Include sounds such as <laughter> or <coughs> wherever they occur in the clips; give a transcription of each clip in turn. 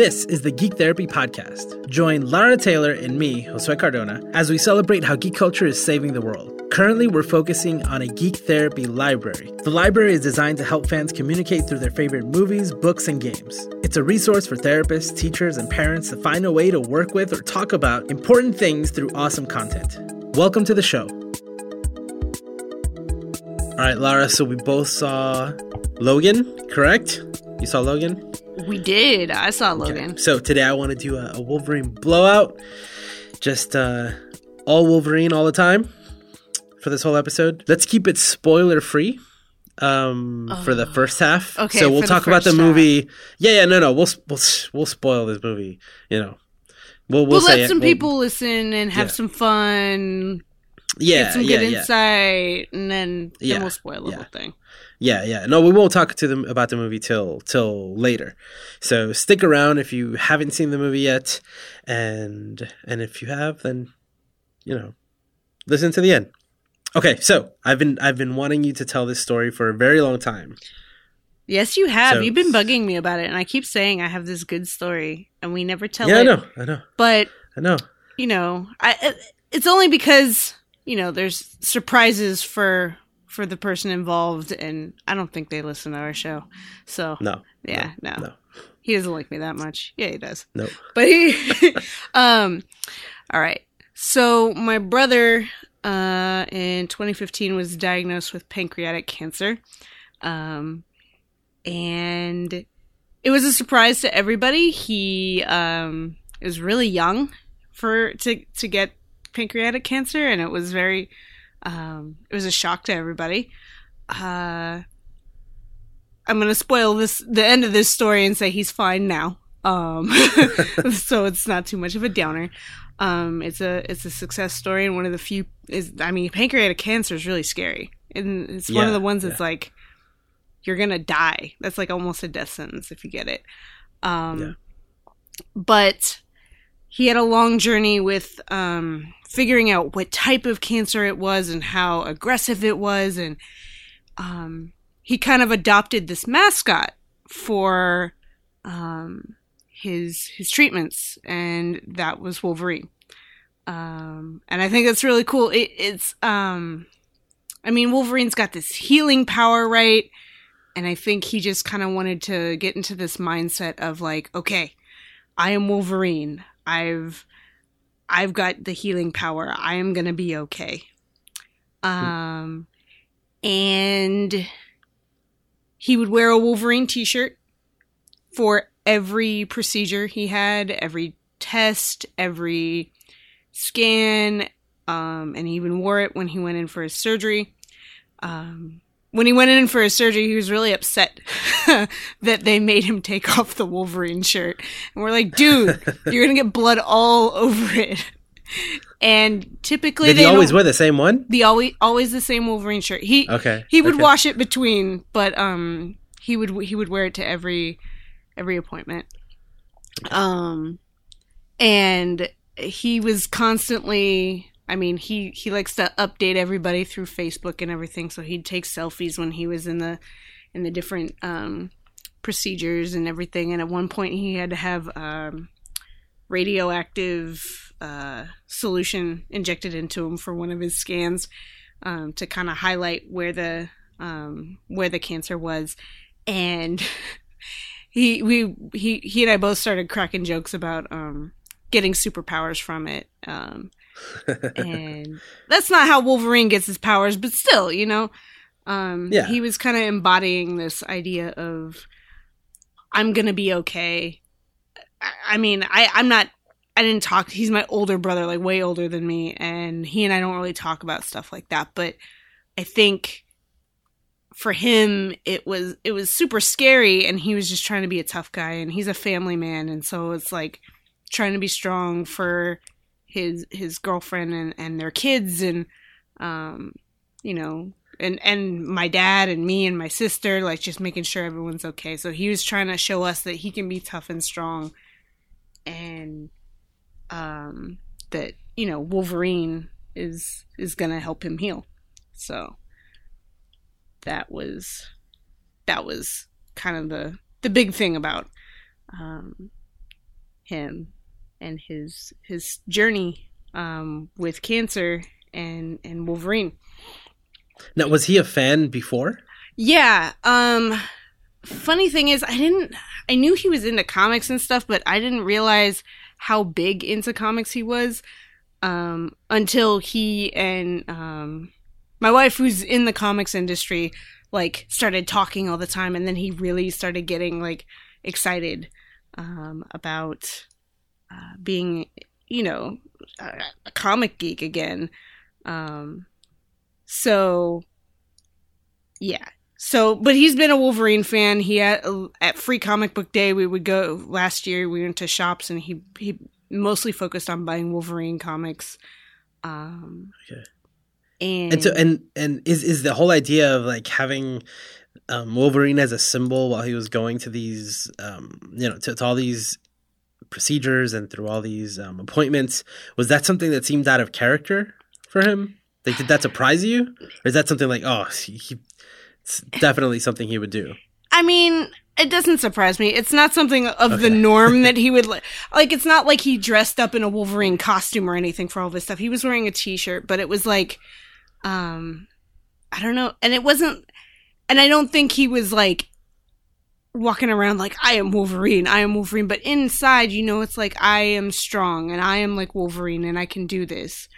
This is the Geek Therapy Podcast. Join Lara Taylor and me, Josue Cardona, as we celebrate how geek culture is saving the world. Currently, we're focusing on a geek therapy library. The library is designed to help fans communicate through their favorite movies, books, and games. It's a resource for therapists, teachers, and parents to find a way to work with or talk about important things through awesome content. Welcome to the show. All right, Lara, so we both saw Logan, correct? You saw Logan? We did. I saw Logan. Okay. So today I want to do a, a Wolverine blowout. Just uh, all Wolverine all the time for this whole episode. Let's keep it spoiler free um oh. for the first half. Okay. So we'll talk the about the movie. Half. Yeah, yeah, no, no. We'll we'll we'll spoil this movie. You know, we'll we'll, we'll let some we'll, people listen and have yeah. some fun. Yeah, get some yeah, good yeah. insight, and then then we'll spoil the whole thing. Yeah, yeah. No, we won't talk to them about the movie till till later. So stick around if you haven't seen the movie yet, and and if you have, then you know, listen to the end. Okay, so I've been I've been wanting you to tell this story for a very long time. Yes, you have. So, You've been bugging me about it, and I keep saying I have this good story, and we never tell yeah, it. Yeah, I know, I know. But I know. You know, I uh, it's only because you know there's surprises for for the person involved, and I don't think they listen to our show. So no, yeah, no, no. no. He doesn't like me that much. Yeah, he does. No, but he. <laughs> um, all right. So my brother uh, in 2015 was diagnosed with pancreatic cancer. Um, and it was a surprise to everybody. He um, was really young for to to get pancreatic cancer, and it was very um, it was a shock to everybody. Uh, I'm gonna spoil this the end of this story and say he's fine now. Um, <laughs> so it's not too much of a downer. Um, it's a it's a success story and one of the few is I mean pancreatic cancer is really scary and it's yeah, one of the ones that's yeah. like you're gonna die. That's like almost a death sentence if you get it. Um, yeah. but he had a long journey with um, figuring out what type of cancer it was and how aggressive it was and um, he kind of adopted this mascot for um, his his treatments, and that was Wolverine. Um, and I think that's really cool. It, it's um, I mean, Wolverine's got this healing power, right? And I think he just kind of wanted to get into this mindset of like, okay, I am Wolverine. I've I've got the healing power. I am gonna be okay. Um, and he would wear a Wolverine T-shirt for every procedure he had, every test, every scan, um, and he even wore it when he went in for his surgery. Um, when he went in for his surgery, he was really upset <laughs> that they made him take off the Wolverine shirt. And we're like, dude, <laughs> you're gonna get blood all over it. And typically, did he always wear the same one? The always always the same Wolverine shirt. He okay. He would okay. wash it between, but um, he would he would wear it to every every appointment. Um, and he was constantly. I mean, he he likes to update everybody through Facebook and everything. So he'd take selfies when he was in the in the different um, procedures and everything. And at one point, he had to have um, radioactive uh, solution injected into him for one of his scans um, to kind of highlight where the um, where the cancer was. And <laughs> he we he he and I both started cracking jokes about um getting superpowers from it. Um and that's not how Wolverine gets his powers, but still, you know. Um yeah. he was kind of embodying this idea of I'm going to be okay. I, I mean, I I'm not I didn't talk he's my older brother, like way older than me, and he and I don't really talk about stuff like that, but I think for him it was it was super scary and he was just trying to be a tough guy and he's a family man and so it's like trying to be strong for his his girlfriend and and their kids and um you know and and my dad and me and my sister like just making sure everyone's okay. So he was trying to show us that he can be tough and strong and um that you know Wolverine is is to help him heal. So that was that was kind of the the big thing about um, him and his his journey um, with cancer and and Wolverine. Now, was he a fan before? Yeah. Um funny thing is I didn't I knew he was into comics and stuff, but I didn't realize how big into comics he was um until he and um my wife who's in the comics industry like started talking all the time and then he really started getting like excited um about uh, being you know a, a comic geek again um so yeah so, but he's been a Wolverine fan. He had, at Free Comic Book Day, we would go last year. We went to shops, and he he mostly focused on buying Wolverine comics. Um, Okay. and, And so, and and is is the whole idea of like having um, Wolverine as a symbol while he was going to these, um, you know, to, to all these procedures and through all these um, appointments, was that something that seemed out of character for him? Like, did that surprise you, or is that something like, oh, he, he it's definitely something he would do? I mean, it doesn't surprise me. It's not something of the norm that he <laughs> would li- like. It's not like he dressed up in a Wolverine costume or anything for all this stuff. He was wearing a t-shirt, but it was like, um, I don't know, and it wasn't, and I don't think he was like walking around like I am Wolverine, I am Wolverine. But inside, you know, it's like I am strong and I am like Wolverine and I can do this.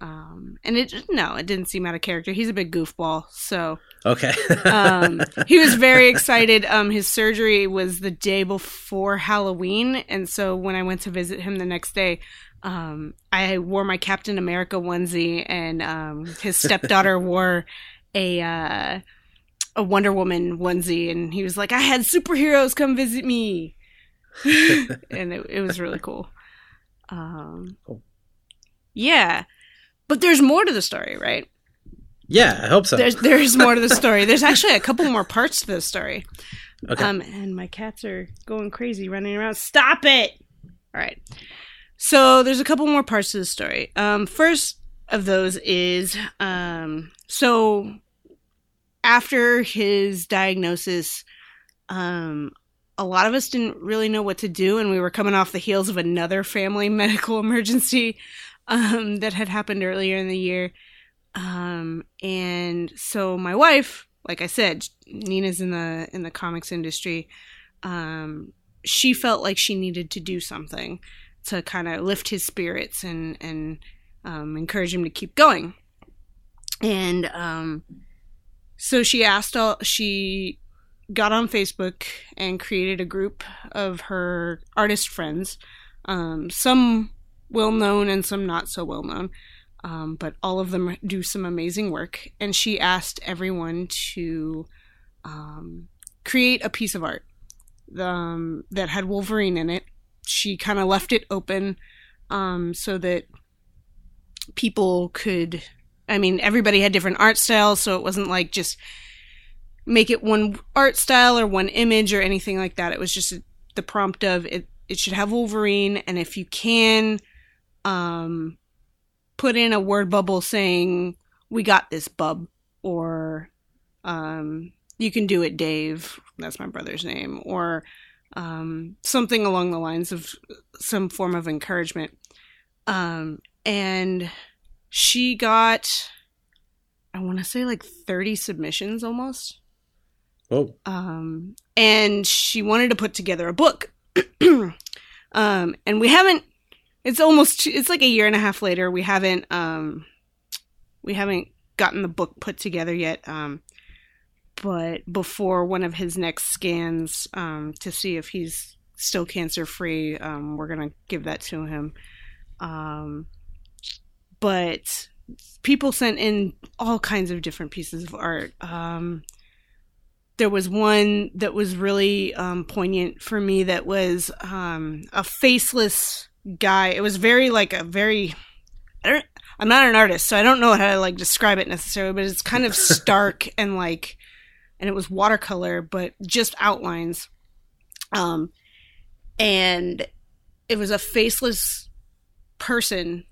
Um, and it no, it didn't seem out of character. He's a big goofball, so Okay. um, <laughs> he was very excited. Um, his surgery was the day before Halloween, and so when I went to visit him the next day, um, I wore my Captain America onesie, and um, his stepdaughter <laughs> wore a uh, a Wonder Woman onesie, and he was like, "I had superheroes come visit me," <laughs> and it, it was really cool. Um, Cool. Yeah, but there's more to the story, right? yeah, I hope so. There's there's <laughs> more to the story. There's actually a couple more parts to the story. Okay. Um, and my cats are going crazy, running around. Stop it! All right. So there's a couple more parts to the story. Um, first of those is um, so after his diagnosis, um, a lot of us didn't really know what to do, and we were coming off the heels of another family <laughs> medical emergency um, that had happened earlier in the year. Um, and so my wife, like I said, Nina's in the in the comics industry. Um, she felt like she needed to do something to kind of lift his spirits and and um, encourage him to keep going. And um, so she asked all she got on Facebook and created a group of her artist friends, um, some well known and some not so well known um, but all of them do some amazing work. And she asked everyone to um, create a piece of art um, that had Wolverine in it. She kind of left it open um, so that people could. I mean, everybody had different art styles, so it wasn't like just make it one art style or one image or anything like that. It was just the prompt of it. It should have Wolverine, and if you can, um, put in a word bubble saying "We got this, bub," or um, "You can do it, Dave." That's my brother's name, or um, something along the lines of some form of encouragement. Um, and she got, I want to say, like thirty submissions almost. Oh. Um, and she wanted to put together a book. <clears throat> um, and we haven't it's almost it's like a year and a half later we haven't um we haven't gotten the book put together yet um but before one of his next scans um to see if he's still cancer free um we're gonna give that to him um but people sent in all kinds of different pieces of art um there was one that was really um, poignant for me that was um, a faceless guy. It was very like a very. I don't. I'm not an artist, so I don't know how to like describe it necessarily, but it's kind of <laughs> stark and like, and it was watercolor, but just outlines. Um, and it was a faceless person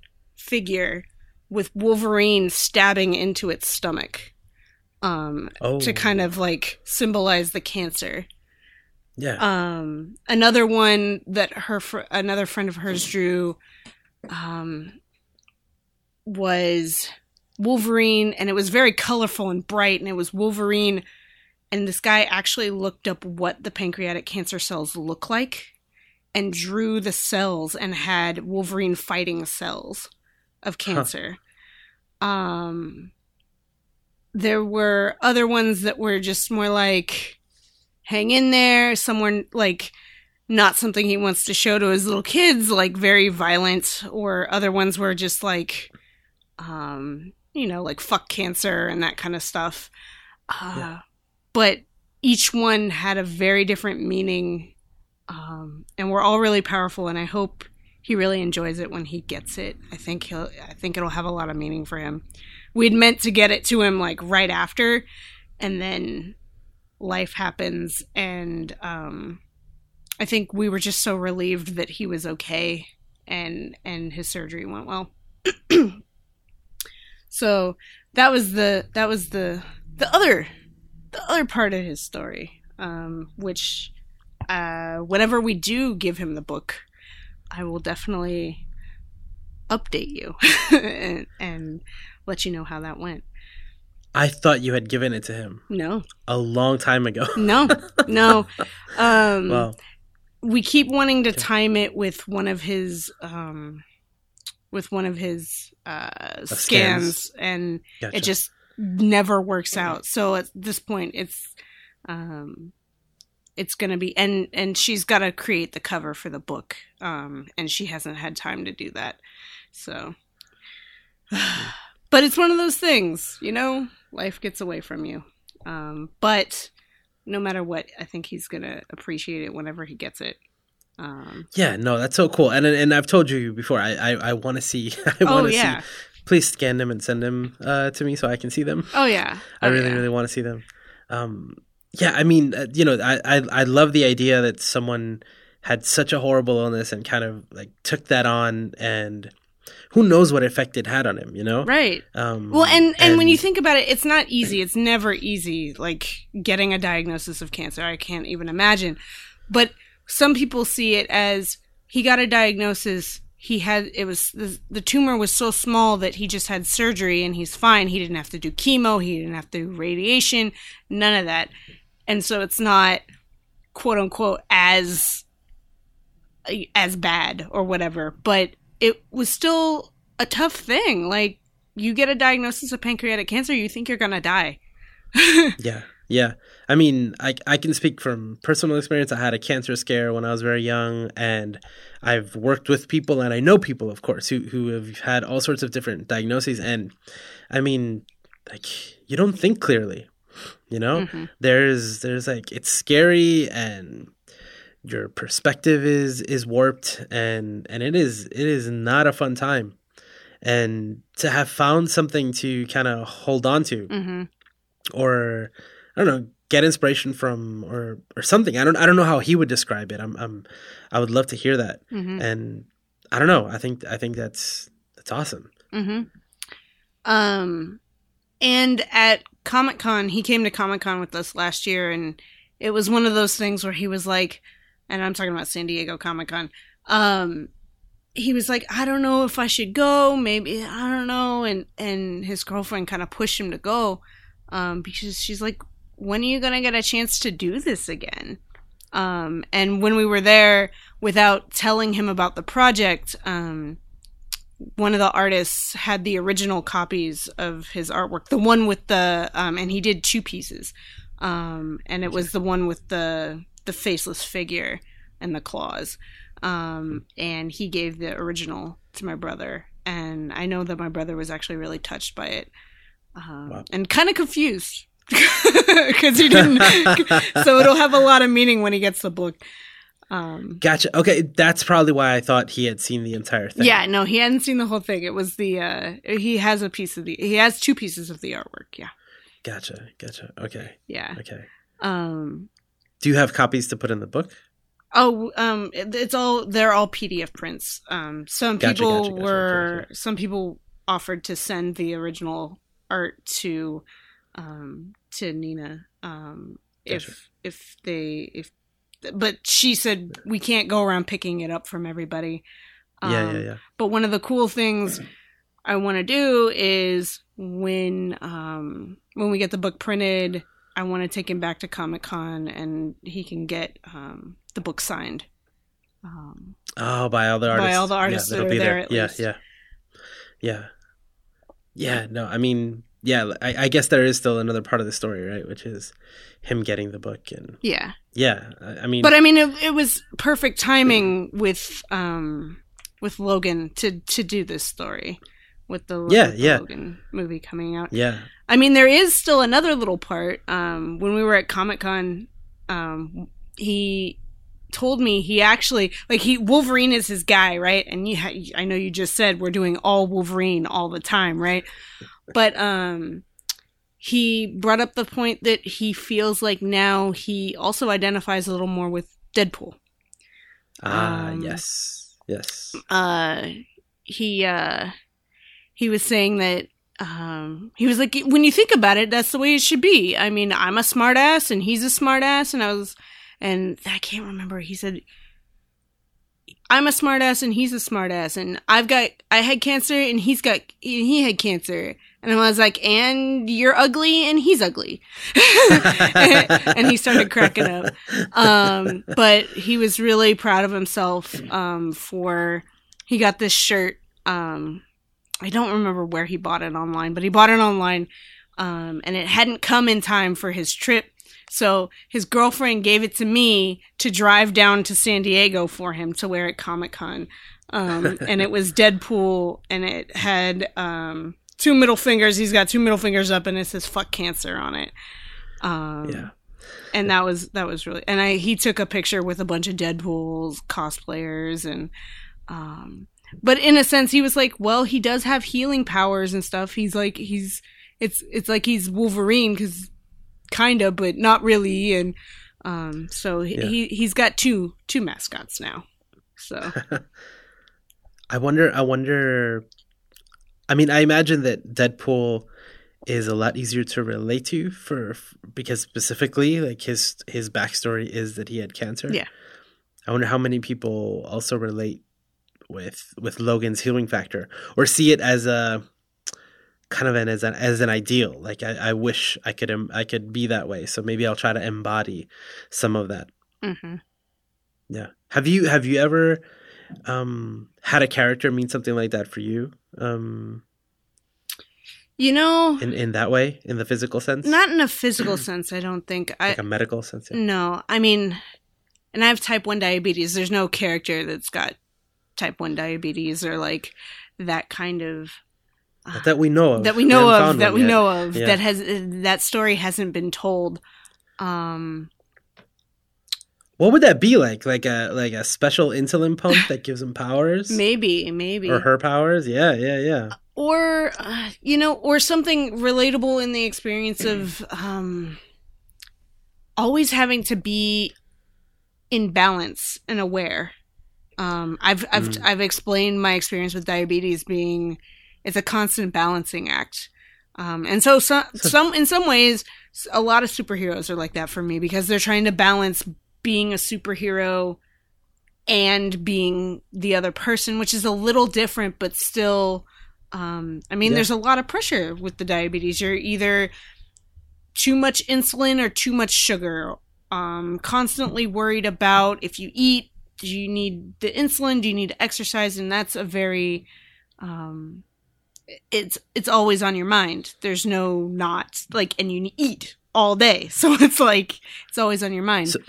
figure with Wolverine stabbing into its stomach um, Oh. to kind of like symbolize the cancer. Yeah. Um, another one that her fr- another friend of hers drew, um, was Wolverine, and it was very colorful and bright, and it was Wolverine. And this guy actually looked up what the pancreatic cancer cells look like, and drew the cells, and had Wolverine fighting cells of cancer. Um, there were other ones that were just more like hang in there someone like not something he wants to show to his little kids like very violent or other ones were just like um you know like fuck cancer and that kind of stuff uh, Yeah. but each one had a very different meaning um and we're all really powerful and i hope he really enjoys it when he gets it. I think he'll i think it'll have a lot of meaning for him. We'd meant to get it to him like right after and then life happens and um i think we were just so relieved that he was okay and and his surgery went well. <clears throat> So that was the that was the the other the other part of his story um which uh whenever we do give him the book i will definitely update you <laughs> and, and let you know how that went. I thought you had given it to him. No. A long time ago. <laughs> no no. Um well, we keep wanting to time it with one of his um with one of his uh scans, scans. and gotcha. it just never works out. So at this point it's um it's gonna be and and she's got to create the cover for the book um and she hasn't had time to do that so <sighs> but it's one of those things you know life gets away from you um but no matter what i think he's gonna appreciate it whenever he gets it um yeah, no, that's so cool. And and I've told you before, I I, I want to see. <laughs> I oh want to yeah see. Please scan them and send them uh, to me so I can see them. oh yeah I Oh, really, yeah. really want to see them. Um, yeah, I mean, uh, you know, I, I I love the idea that someone had such a horrible illness and kind of like took that on, and who knows what effect it had on him, you know? right Um, Well, and, and when you think about it, it's not easy. It's never easy, like getting a diagnosis of cancer. I can't even imagine. But some people see it as he got a diagnosis. He had it was the, the tumor was so small that he just had surgery and he's fine. He didn't have to do chemo. He didn't have to do radiation. None of that. And so it's not quote unquote as as bad or whatever. But it was still a tough thing. Like you get a diagnosis of pancreatic cancer, you think you're gonna die. <laughs> Yeah, yeah. I mean, I I can speak from personal experience. I had a cancer scare when I was very young, and I've worked with people, and I know people, of course, who who have had all sorts of different diagnoses. And I mean, like you don't think clearly, you know. Mhm. There's there's like it's scary, and your perspective is is warped, and and it is it is not a fun time. And to have found something to kind of hold on to, hmm or I don't know, get inspiration from or or something. I don't I don't know how he would describe it. I'm I'm I would love to hear that. hmm And I don't know. I think I think that's that's awesome. hmm Um, and at Comic Con, he came to Comic Con with us last year, and it was one of those things where he was like, and I'm talking about San Diego Comic Con. Um, he was like, I don't know if I should go. Maybe I don't know. And and his girlfriend kind of pushed him to go, um, because she's like, when are you gonna get a chance to do this again? Um, and when we were there, without telling him about the project, um, one of the artists had the original copies of his artwork, the one with the, um, and he did two pieces, um, and it was the one with the the faceless figure and the claws, um, and he gave the original to my brother, and I know that my brother was actually really touched by it, um, Wow. and kind of confused <laughs> because he didn't. <laughs> so it'll have a lot of meaning when he gets the book. Um, Gotcha. Okay, that's probably why I thought he had seen the entire thing. yeah, no, he hadn't seen the whole thing. It was the uh he has a piece of the he has two pieces of the artwork. Yeah. Gotcha. Gotcha. Okay. Yeah. Okay. Um Do you have copies to put in the book? oh um it- it's all they're all PDF prints. Um some Gotcha, people gotcha, gotcha, were some people offered to send the original art to um to Nina um if if they if but she said we can't go around picking it up from everybody. yeah, Um, yeah, yeah. But one of the cool things I want to do is when um when we get the book printed, I want to take him back to Comic Con and he can get um the book signed. Um, Oh, by all the artists. By all the artists that that'll are be there at yeah, yeah, yeah, yeah. No, I mean, yeah. I, I guess there is still another part of the story, right? Which is him getting the book, and yeah, yeah. I, I mean, but I mean, it, it was perfect timing with um with Logan to to do this story with the, Yeah, with the yeah. Logan movie coming out. yeah, I mean, there is still another little part. Um, when we were at Comic Con, um, he told me he actually like he Wolverine is his guy, right? And you, ha- I know you just said we're doing all Wolverine all the time, right? But um, he brought up the point that he feels like now he also identifies a little more with Deadpool. ah, Um, yes, yes, uh he uh he was saying that um he was like when you think about it that's the way it should be i mean i'm a smartass and he's a smartass and i was and i can't remember he said i'm a smartass and he's a smartass and i've got i had cancer and he's got he had cancer and i was like and you're ugly and he's ugly <laughs> and he started cracking up um, but he was really proud of himself um, for he got this shirt. Um, I don't remember where he bought it online, but he bought it online, um, and it hadn't come in time for his trip. So his girlfriend gave it to me to drive down to San Diego for him to wear at Comic Con. Um, <laughs> and it was Deadpool, and it had um, two middle fingers. He's got two middle fingers up, and it says "fuck cancer" on it. Um, yeah. and that was that was really and i he took a picture with a bunch of deadpool's cosplayers and um but in a sense he was like well he does have healing powers and stuff he's like he's it's it's like he's wolverine because kind of but not really and um so he, Yeah. he he's got two two mascots now so <laughs> I wonder. I wonder. I mean, I imagine that Deadpool is a lot easier to relate to for because specifically, like his his backstory is that he had cancer. Yeah. I wonder how many people also relate with with Logan's healing factor or see it as a kind of an as an as an ideal. Like I, I wish I could I could be that way. So maybe I'll try to embody some of that. mhm. Yeah. Have you have you ever um had a character mean something like that for you? Um you know in in that way, in the physical sense? not in a physical <clears throat> sense i don't think i like a medical sense. yeah. No, I mean, and I have type 1 diabetes. There's no character that's got type 1 diabetes or like that kind of. Not that we know of. that we know haven't of, that we yet. know of, Yeah. that has that story hasn't been told. Um, What would that be like? Like a like a special insulin pump that gives him powers? <laughs> maybe, maybe, Or her powers? Yeah, yeah, yeah. or uh, you know, or something relatable in the experience of um, always having to be in balance and aware. Um, I've I've Mm. I've explained my experience with diabetes being it's a constant balancing act. Um, and so some some in some ways a lot of superheroes are like that for me because they're trying to balance being a superhero and being the other person, which is a little different, but still. Um, I mean, Yeah. there's a lot of pressure with the diabetes. You're either too much insulin or too much sugar. Um, constantly worried about if you eat, do you need the insulin? Do you need to exercise? And that's a very, um, it's it's always on your mind. There's no not like, and you eat all day, <laughs> so it's like it's always on your mind. So-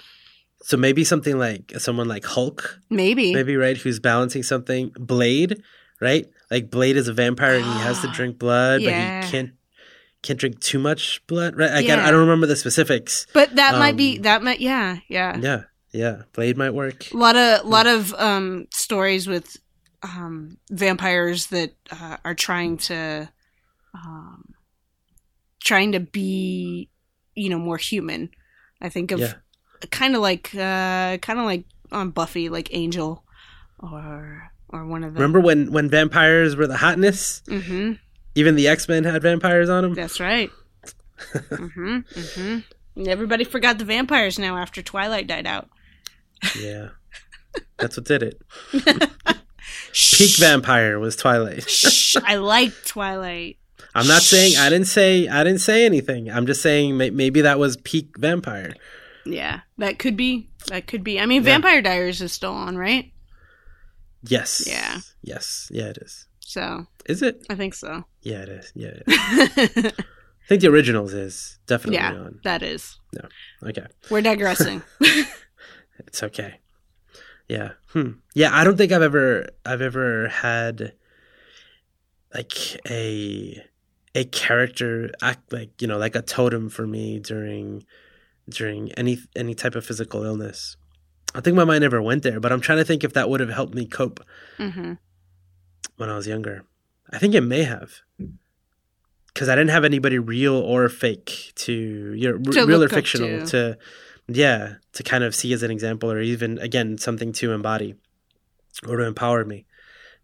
So maybe something like someone like Hulk, maybe, maybe right, who's balancing something. Blade, right? Like Blade is a vampire and he has to <gasps> drink blood, Yeah. but he can't can't drink too much blood, right? I, Yeah. I don't remember the specifics. but that might be um, that might yeah yeah. Yeah, yeah. Blade might work. a lot of lot of um stories with um vampires that uh, are trying to um trying to be you know more human i think of Yeah. kind of like uh kind of like on buffy like angel or or one of the Remember when when vampires were the hotness? hmm Even the X Men had vampires on them. that's right <laughs> hmm hmm everybody forgot the vampires now after twilight died out Yeah. That's what did it. <laughs> Peak vampire was Twilight. <laughs> Shh, I like Twilight. I'm not saying I didn't say I didn't say anything. I'm just saying may, maybe that was peak vampire. Yeah, that could be. That could be. I mean, Yeah. Vampire Diaries is still on, right? Yes. Yeah. Yes. Yeah, it is. So Is it? I think so. Yeah, it is. Yeah. It is. <laughs> I think the originals is definitely on. that is. Yeah. Okay. We're digressing. <laughs> It's okay. Yeah. Hmm. Yeah, I don't think I've ever I've ever had like a a character act like, you know, like a totem for me during during any any type of physical illness. I think my mind never went there, but I'm trying to think if that would have helped me cope hmm when I was younger. I think it may have. Cuz I didn't have anybody real or fake to you know, To real or fictional to. to yeah, to kind of see as an example or even again something to embody or to empower me.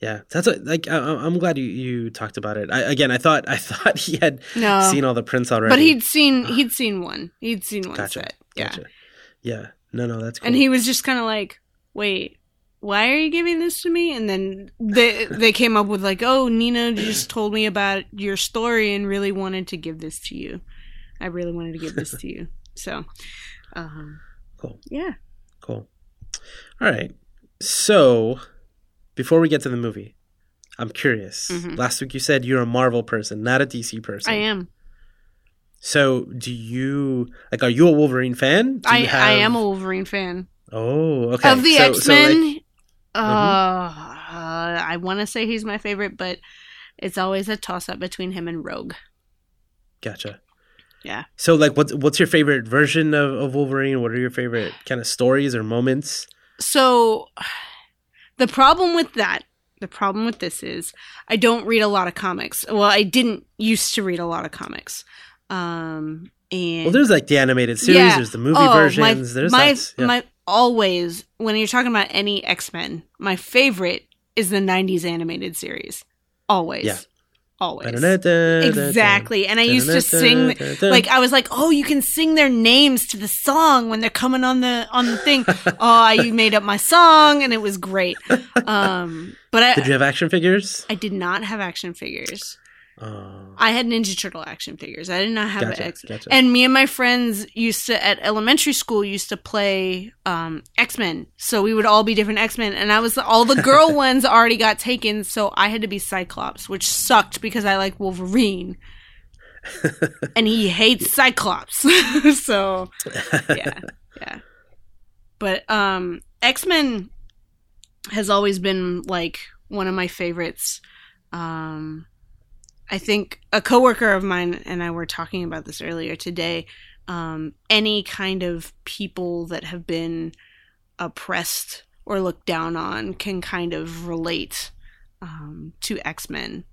Yeah, that's what, like I, I'm glad you, you talked about it. I, again, I thought I <laughs> thought he had No, seen all the prints already. but he'd seen <sighs> he'd seen one. He'd seen one gotcha, set. Yeah, gotcha. Yeah, no, no, that's cool. and he was just kind of like, "Wait, why are you giving this to me?" And then they they came up with like, "Oh, Nina just told me about your story and really wanted to give this to you. I really wanted to give this to you." <laughs> So, um, cool, yeah. cool. All right, so before we get to the movie, I'm curious. Mhm. Last week you said you're a Marvel person, not a DC person. I am. So, do you like? Are you a Wolverine fan? Do I you I am a Wolverine fan Oh, okay. of the So- X so, like- Men. uh, I want to say he's my favorite, but it's always a toss up between him and Rogue. Gotcha. Yeah. So like what's what's your favorite version of, of Wolverine? What are your favorite kind of stories or moments? So the problem with that, the problem with this is I don't read a lot of comics. Well, I didn't used to read a lot of comics. Um and Well, there's like the animated series, Yeah. there's the movie Oh, versions, there's my lots. Yeah. my always when you're talking about any X-Men, my favorite is the 90s animated series. Always. Yeah. Always. Exactly. And I used to sing like I was like, "Oh, you can sing their names to the song when they're coming on the on the thing." <laughs> oh, I made up my song and it was great. Um, but I Did you have action figures? I did not have action figures. Oh, I had Ninja Turtle action figures. I did not have gotcha, X. gotcha. And me and my friends used to at elementary school used to play um, X Men. So we would all be different X Men, and I was all the girl <laughs> ones already got taken, so I had to be Cyclops, which sucked because I like Wolverine, <laughs> and he hates Cyclops. <laughs> so yeah, yeah. But um, X Men has always been like one of my favorites. Um, I think a coworker of mine and I were talking about this earlier today. Um, any kind of people that have been oppressed or looked down on can kind of relate um, to X Men.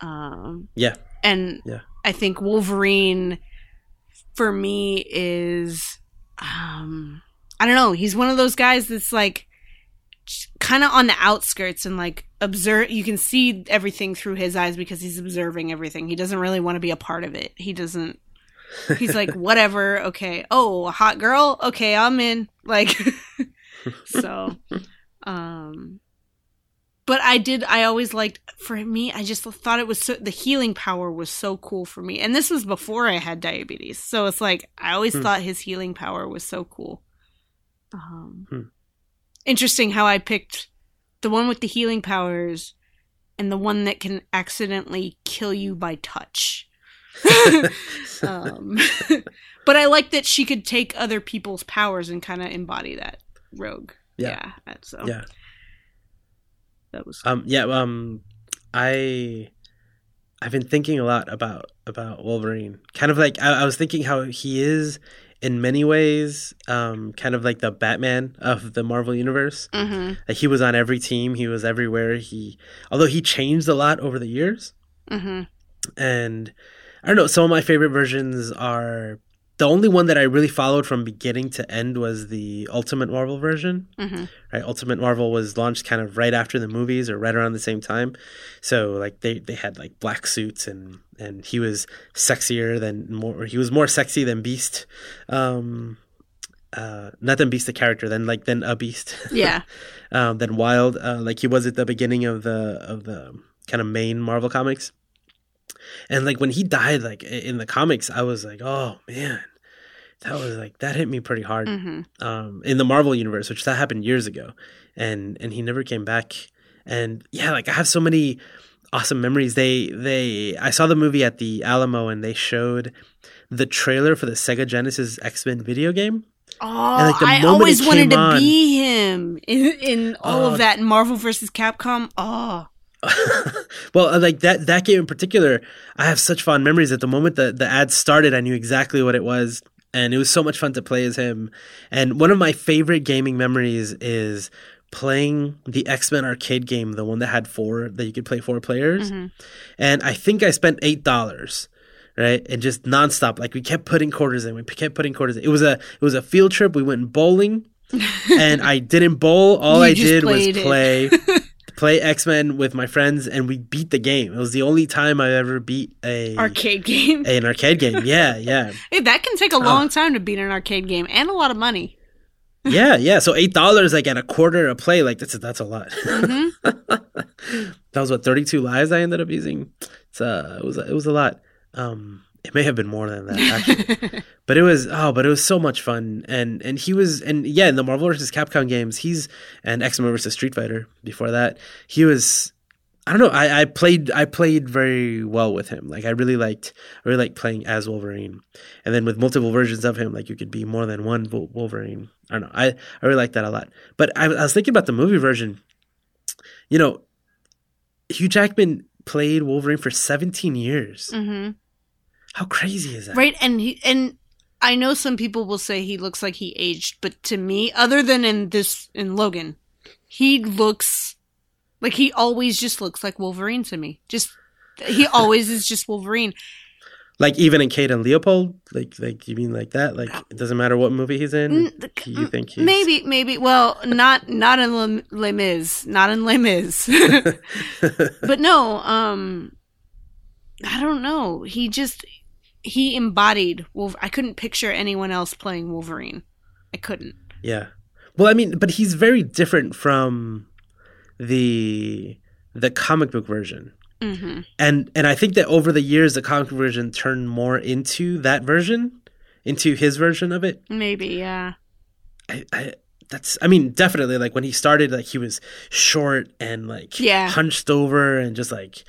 Um, Yeah. and Yeah. I think Wolverine for me is um, I don't know. He's one of those guys that's like kind of on the outskirts and like observe you can see everything through his eyes because he's observing everything. He doesn't really want to be a part of it. He doesn't he's like <laughs> whatever okay. Oh a hot girl? Okay i'm in. Like <laughs> so um but i did i always liked for me i just thought it was so the healing power was so cool for me. And this was before i had diabetes. So it's like i always Hmm. thought his healing power was so cool. Um Hmm. Interesting how i picked the one with the healing powers and the one that can accidentally kill you by touch <laughs> um, <laughs> but I like that she could take other people's powers and kind of embody that rogue. Yeah. Yeah. so yeah. that was Um yeah, um I I've been thinking a lot about about Wolverine. Kind of like I, I was thinking how he is in many ways um kind of like the Batman of the Marvel universe. hmm Like he was on every team, he was everywhere. He although he changed a lot over the years. hmm and I don't know. Some of my favorite versions are the only one that I really followed from beginning to end was the Ultimate Marvel version. hmm Right, Ultimate Marvel was launched kind of right after the movies or right around the same time. So like they they had like black suits and and he was sexier than more. He was more sexy than Beast. Um, uh, not then Beast the character, then like then a Beast. <laughs> Yeah. um, then Wild, uh, like he was at the beginning of the of the kind of main Marvel comics. And like when he died, like in the comics, I was like, oh man, that was like that hit me pretty hard. hmm Um, in the Marvel universe, which that happened years ago, and and he never came back. And yeah, like I have so many awesome memories. They they I saw the movie at the Alamo, and they showed the trailer for the Sega Genesis X Men video game. Oh, like, the I always wanted to on- be him in, in all Oh. of that Marvel versus Capcom. Oh, <laughs> well, uh, like that that game in particular, I have such fond memories. At the moment that the ad started, I knew exactly what it was, and it was so much fun to play as him. And one of my favorite gaming memories is playing the X Men arcade game, the one that had four that you could play four players. Mhm. And I think I spent eight dollars. Right and just nonstop, like we kept putting quarters in. We kept putting quarters in. It was a it was a field trip. We went bowling, <laughs> and I didn't bowl. All You I did was play it. <laughs> play X Men with my friends, and we beat the game. It was the only time I ever beat a arcade game. <laughs> an arcade game. Yeah, yeah, <laughs> Hey, that can take a Oh. long time to beat an arcade game and a lot of money. <laughs> yeah, yeah. So eight dollars, like at a quarter a play, like that's that's a lot. hmm that was what thirty two lives I ended up using. It's uh, it was it was a lot. Um, it may have been more than that actually. <laughs> but it was oh but it was so much fun. And and he was and yeah in the marvel vs capcom games he's and x-men versus street fighter before that. He was i don't know i i played i played very well with him. Like i really liked i really liked playing as wolverine. And then with multiple versions of him like you could be more than one wolverine. I don't know i i really like that a lot. But I, I was thinking about the movie version. You know hugh jackman played wolverine for 17 years. Hmm how crazy is that Right, and he and I know some people will say he looks like he aged, but to me, other than in this in Logan, he looks like he always just looks like Wolverine to me. Just he <laughs> always is just Wolverine. Like even in Kate and Leopold, like like you mean like that? Like it doesn't matter what movie he's in. You think he's Maybe, maybe. Well, not not in Les Mis, not in Les Mis. <laughs> <laughs> but no, um, I don't know. He just he embodied Wolf. I couldn't picture anyone else playing Wolverine. I couldn't. yeah. Well, I mean, but he's very different from the the comic book version. hmm And and I think that over the years the comic book version turned more into that version, into his version of it. Maybe, yeah. I, I that's I mean definitely like when he started like he was short and like Yeah. hunched over and just like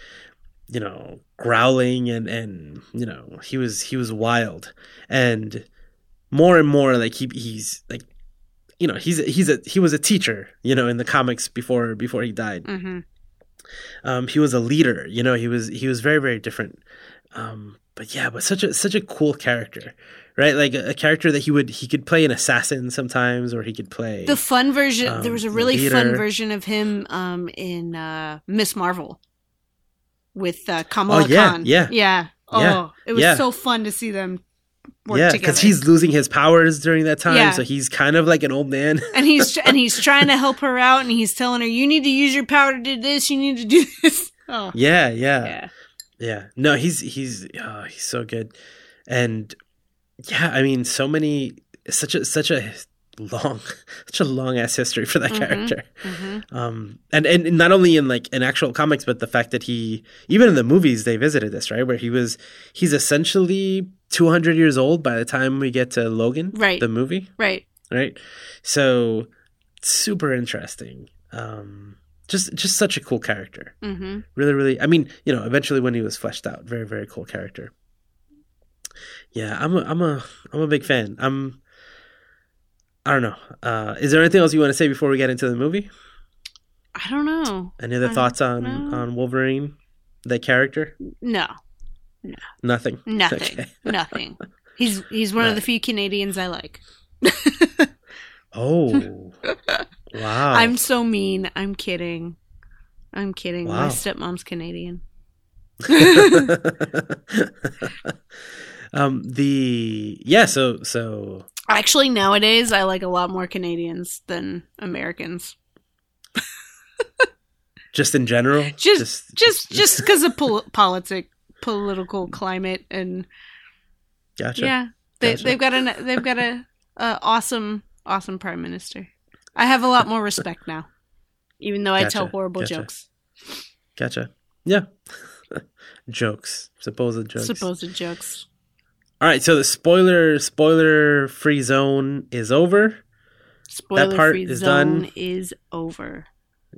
you know growling and and you know he was he was wild. And more and more like he he's like you know he's he's a he was a teacher you know in the comics before before he died. Hmm um he was a leader you know he was he was very very different. Um but yeah but such a such a cool character right? Like a, a character that he would he could play an assassin sometimes or he could play The fun version. Um, there was a really fun version of him um, in uh, Miss Marvel with uh, Kamala Oh, yeah, Khan. yeah. yeah. Oh, Yeah, it was yeah. so fun to see them work yeah together. because he's losing his powers during that time Yeah. so he's kind of like an old man and he's <laughs> and he's trying to help her out, and he's telling her, "You need to use your power to do this. You need to do <laughs> this." Oh, yeah yeah yeah. Yeah. No, he's he's oh, he's so good. And yeah, I mean so many such a such a long <laughs> such a long ass history for that Mhm. character. hmm Um and and not only in like in actual comics but the fact that he even in the movies they visited this, right? Where he was he's essentially 200 years old by the time we get to Logan, Right. the movie, Right. right? So super interesting. Um just just such a cool character Mm-hmm. really really i mean you know eventually when he was fleshed out very very cool character yeah i'm a i'm a i'm a big fan i'm i don't know uh is there anything else you want to say before we get into the movie I don't know. any other I thoughts on know. on wolverine the character No, no, nothing nothing. Okay. <laughs> Nothing. He's he's one of the few Canadians I like. <laughs> oh <laughs> wow I'm so mean. I'm kidding. I'm kidding. My stepmom's Canadian. um the yeah so so Actually, nowadays I like a lot more Canadians than Americans. just in general Just just just because of pol- <laughs> politic political climate and gotcha yeah, they Gotcha. they've got a they've got a uh, awesome, awesome prime minister. I have a lot more respect now, even though I tell horrible gotcha. jokes, Gotcha. Yeah. <laughs> jokes. Supposed jokes. supposed jokes. All right, so the spoiler spoiler free zone is over. Spoiler part free is zone done. is over.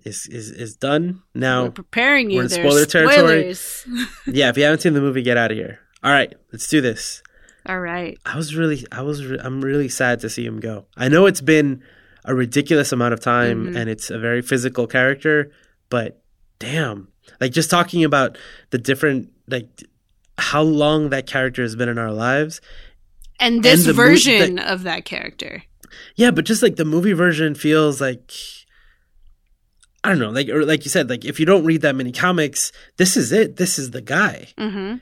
Is is is done. now? We're preparing you. we're in spoiler territory. <laughs> yeah, if you haven't seen the movie, get out of here. All right, let's do this. All right. I was really I was re- I'm really sad to see him go. I know it's been a ridiculous amount of time Mhm. and it's a very physical character, but damn. Like just talking about the different like how long that character has been in our lives And this mo- version of that character. Yeah, but just like the movie version feels like I don't know, like or like you said, like if you don't read that many comics, this is it. This is the guy, hmm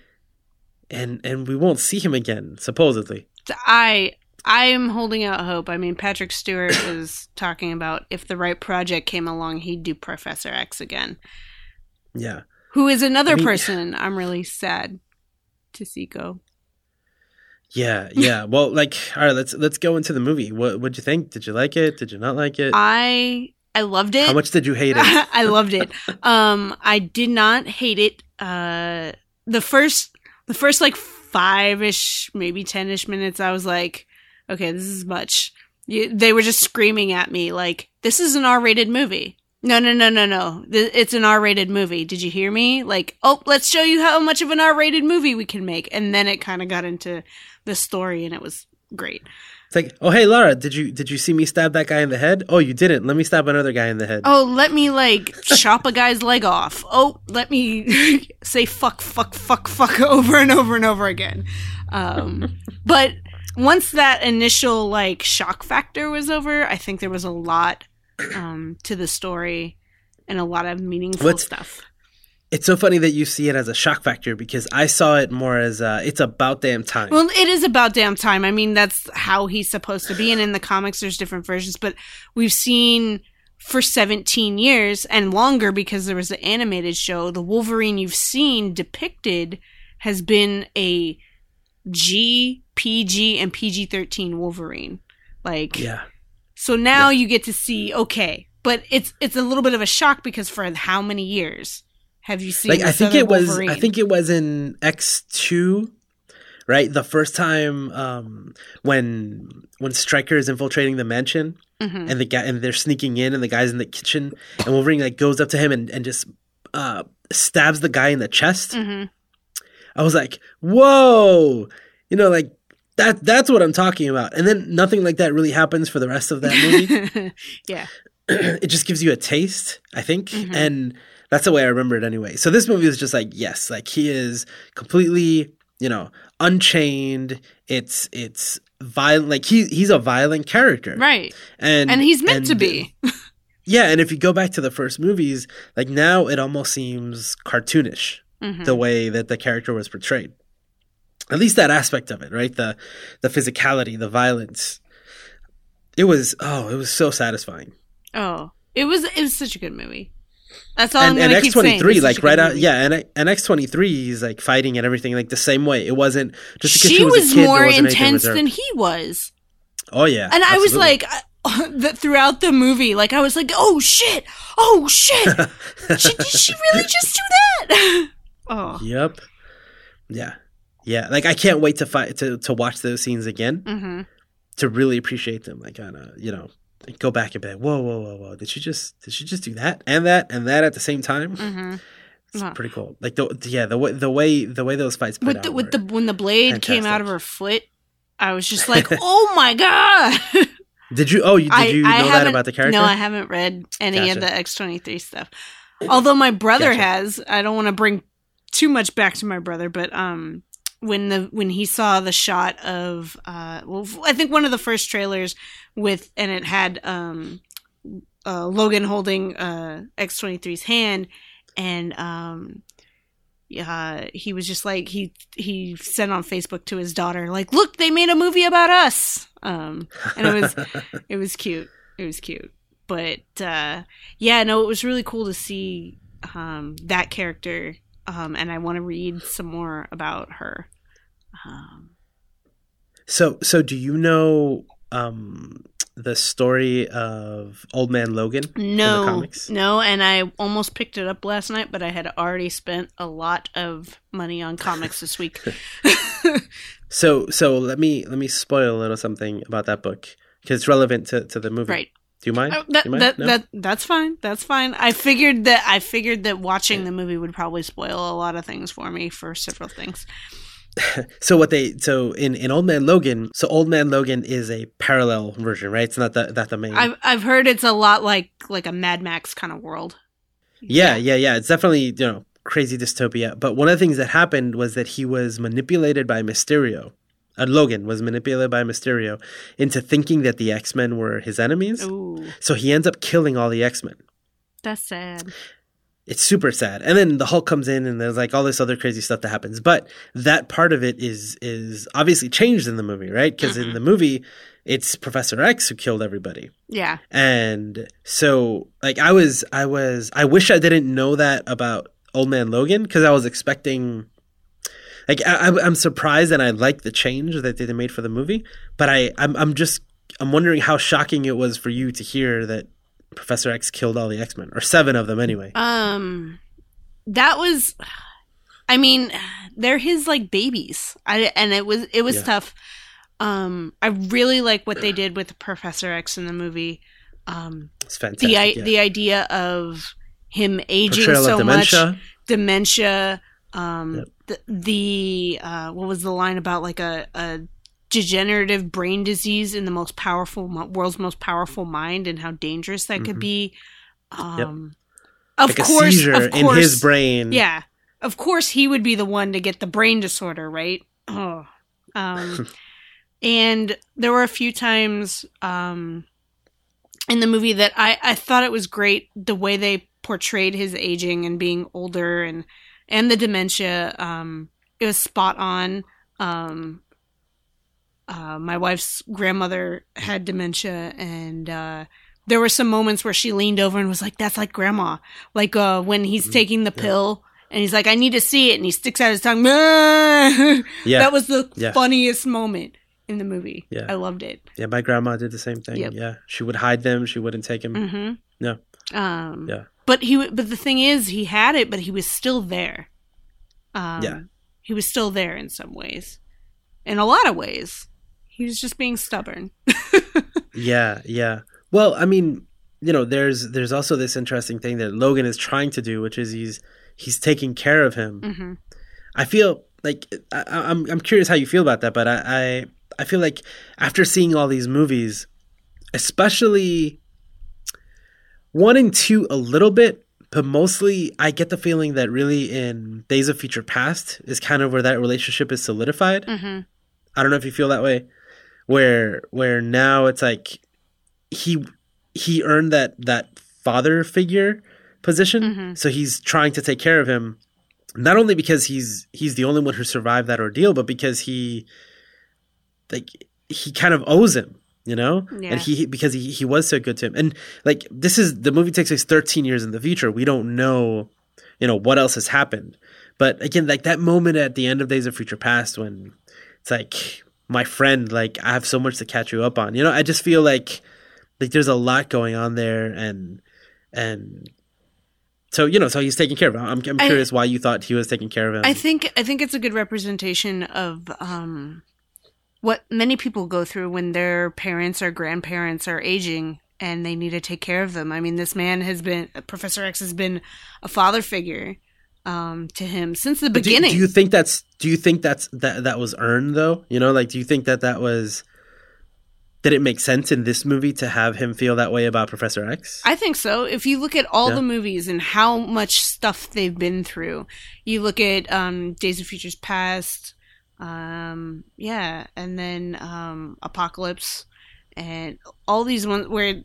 and and we won't see him again, supposedly. I I am holding out hope. I mean, Patrick Stewart <coughs> was talking about if the right project came along, he'd do Professor X again. Yeah, Who is another I mean- <laughs> person I'm really sad to see go. yeah, <laughs> yeah. well, like, all right, let's let's go into the movie. What what'd you think? Did you like it? Did you not like it? I I loved it. How much did you hate it? <laughs> I loved it. <laughs> Um, I did not hate it. Uh, the first, the first like five ish, maybe ten ish minutes, I was like, okay, this is much. You, they were just screaming at me like, this is an R rated movie. No, no, no, no, no. It's an R rated movie. Did you hear me? Like, oh, let's show you how much of an R rated movie we can make. And then it kind of got into the story and it was great. It's like, oh hey, Laura, did you did you see me stab that guy in the head? Oh, you didn't. Let me stab another guy in the head. Oh, let me like chop a guy's leg off. Oh, let me <laughs> say fuck, fuck, fuck, fuck over and over and over again. Um, but once that initial like shock factor was over, I think there was a lot um, to the story and a lot of meaningful What's- stuff. It's so funny that you see it as a shock factor because I saw it more as uh, it's about damn time. Well, it is about damn time. I mean, that's how he's supposed to be. And in the comics, there's different versions, but we've seen for 17 years and longer because there was the animated show, the Wolverine you've seen depicted has been a G, PG, and PG 13 Wolverine. Like, yeah, so now you get to see, okay, but it's it's a little bit of a shock because for how many years have you seen like I think it was Wolverine? I think it was in X two, right? The first time um, when when Stryker is infiltrating the mansion Mhm. and the guy and they're sneaking in and the guy's in the kitchen and Wolverine like goes up to him and, and just uh, stabs the guy in the chest. Mhm. I was like, whoa, you know, like that that's what I'm talking about. And then nothing like that really happens for the rest of that movie. <laughs> yeah. <clears throat> it just gives you a taste, I think. Mhm. And that's the way I remember it anyway. So this movie is just like, yes, like he is completely, you know, unchained. It's it's violent like he he's a violent character. Right. And And he's meant to be. <laughs> Yeah, and if you go back to the first movies, like now it almost seems cartoonish Mhm. the way that the character was portrayed. At least that aspect of it, right? The the physicality, the violence. It was oh, it was so satisfying. Oh, it was it was such a good movie. That's all and, I'm and gonna X keep twenty saying. It's like right out, movie. yeah, and and X twenty three is like fighting and everything like the same way. It wasn't just because she, she, was, was, a kid, more intense than he was, Oh yeah, and I was like, <laughs> that throughout the movie, like I was like, oh shit, oh shit, <laughs> she, did she really just do that? <laughs> oh, yep, yeah, yeah. Like I can't wait to fight to to watch those scenes again hmm to really appreciate them. Like on a you know go back and be like, whoa, whoa, whoa, whoa. Did she just did she just do that and that and that at the same time? hmm It's Wow. pretty cool. Like the yeah the way the way the way those fights with the with the when the blade came out of her foot, I was just <laughs> like, oh my god. Did you? Oh, you, did I- you I know that about the character? No, I haven't read any of the X twenty three stuff. Although my brother Gotcha. has. I don't want to bring too much back to my brother, but um, when the when he saw the shot of uh, well, I think one of the first trailers with and it had um, uh, Logan holding uh X 23's hand, and um. Uh, he was just like he he sent on Facebook to his daughter like look they made a movie about us um and it was <laughs> it was cute. It was cute. But uh yeah, no, it was really cool to see um that character. Um and I want to read some more about her. Um So, so do you know um the story of Old Man Logan in the No, comics? no, and I almost picked it up last night, but I had already spent a lot of money on comics this week. <laughs> <laughs> So so let me let me spoil a little something about that book because it's relevant to, to the movie. right. Do you mind? Uh, that, you mind? that, No? that that's fine. That's fine. I figured that I figured that watching the movie would probably spoil a lot of things for me for several things. So what they so in, in Old Man Logan, so Old Man Logan is a parallel version, right? It's not the not the main. I've I've heard it's a lot like like a Mad Max kind of world. yeah, yeah, yeah. It's definitely you know crazy dystopia. But one of the things that happened was that he was manipulated by Mysterio. Uh, Logan was manipulated by Mysterio into thinking that the X Men were his enemies. Ooh, So he ends up killing all the X Men. that's sad. It's super sad. And then the Hulk comes in and there's like all this other crazy stuff that happens. But that part of it is is obviously changed in the movie, right? Because in Mhm. the movie, it's Professor X who killed everybody. Yeah. And so like I was I was I wish I didn't know that about Old Man Logan because I was expecting like I, I'm- I'm surprised and I like the change that they made for the movie, but I I'm I'm just I'm wondering how shocking it was for you to hear that Professor X killed all the X Men or seven of them anyway. Um, that was, I mean, they're his like babies. I and it was it was Yeah. tough. Um, I really like what they did with Professor X in the movie. Um, It's fantastic. the i yeah. the idea of him aging portrayal so of much, dementia. dementia. Um, Yep. the, the uh, what was the line about like a a degenerative brain disease in the most powerful world's most powerful mind and how dangerous that could Mhm. be. Um, Of like course, of in his brain. yeah, of course he would be the one to get the brain disorder, right? Oh, um, <laughs> and there were a few times um, in the movie that I I thought it was great the way they portrayed his aging and being older and and the dementia. Um, it was spot on. Um, uh, my wife's grandmother had dementia, and uh, there were some moments where she leaned over and was like, "That's like grandma." Like uh, when he's Mhm. taking the Yeah. pill, and he's like, "I need to see it," and he sticks out his tongue. <laughs> yeah. that was the Yeah. funniest moment in the movie. Yeah. I loved it. yeah, my grandma did the same thing. Yep. Yeah. She would hide them, she wouldn't take them. Mm-hmm. Yeah. Um, Yeah. But he, but the thing is, he had it, but he was still there. Um, Yeah. He was still there in some ways. In a lot of ways, he was just being stubborn. <laughs> Yeah, yeah. Well, I mean, you know, there's there's also this interesting thing that Logan is trying to do, which is he's he's taking care of him. hmm I feel like I, I- I'm I'm curious how you feel about that, but I, I I feel like after seeing all these movies, especially one and two a little bit, but mostly I get the feeling that really in Days of Future Past is kind of where that relationship is solidified. hmm I don't know if you feel that way, where where now it's like he he earned that that father figure position, Mhm. so he's trying to take care of him, not only because he's he's the only one who survived that ordeal, but because he like he kind of owes him, you know, Yeah. and he because he he was so good to him, and like this is the movie takes place 13 years in the future. We don't know, you know, what else has happened. But again, like that moment at the end of Days of Future Past when it's like my friend like i have so much to catch you up on. You know i just feel like like there's a lot going on there and and so you know so he's taking care of him i'm, I'm I- curious why you thought he was taking care of him. I think I think it's a good representation of um, what many people go through when their parents or grandparents are aging and they need to take care of them. I mean, this man has been Professor X has been a father figure um, to him since the But do, beginning. do you think that's do you think that's that that was earned though you know like do you think that that was did it make sense in this movie to have him feel that way about professor x I think so. If you look at all Yeah. the movies and how much stuff they've been through, you look at um, Days of Futures Past, um, yeah, and then um, Apocalypse, and all these ones where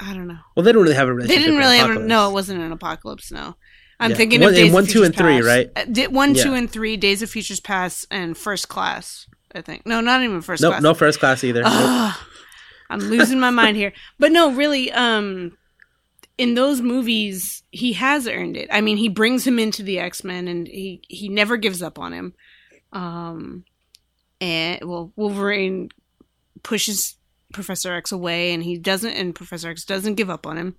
I don't know. well they don't really have a They didn't really have. Apocalypse. No, it wasn't an apocalypse. No, I'm Yeah. thinking One- of Days one, of two, and three, right? Uh, di- one, Yeah. two, and three. Days of Futures Past and First Class. I think. No, not even First no Class. no first class either Nope. I'm losing my mind here. But no, really, um, in those movies, he has earned it. I mean, he brings him into the X Men, and he he never gives up on him. Um, and well, Wolverine pushes Professor X away, and he doesn't, and Professor X doesn't give up on him.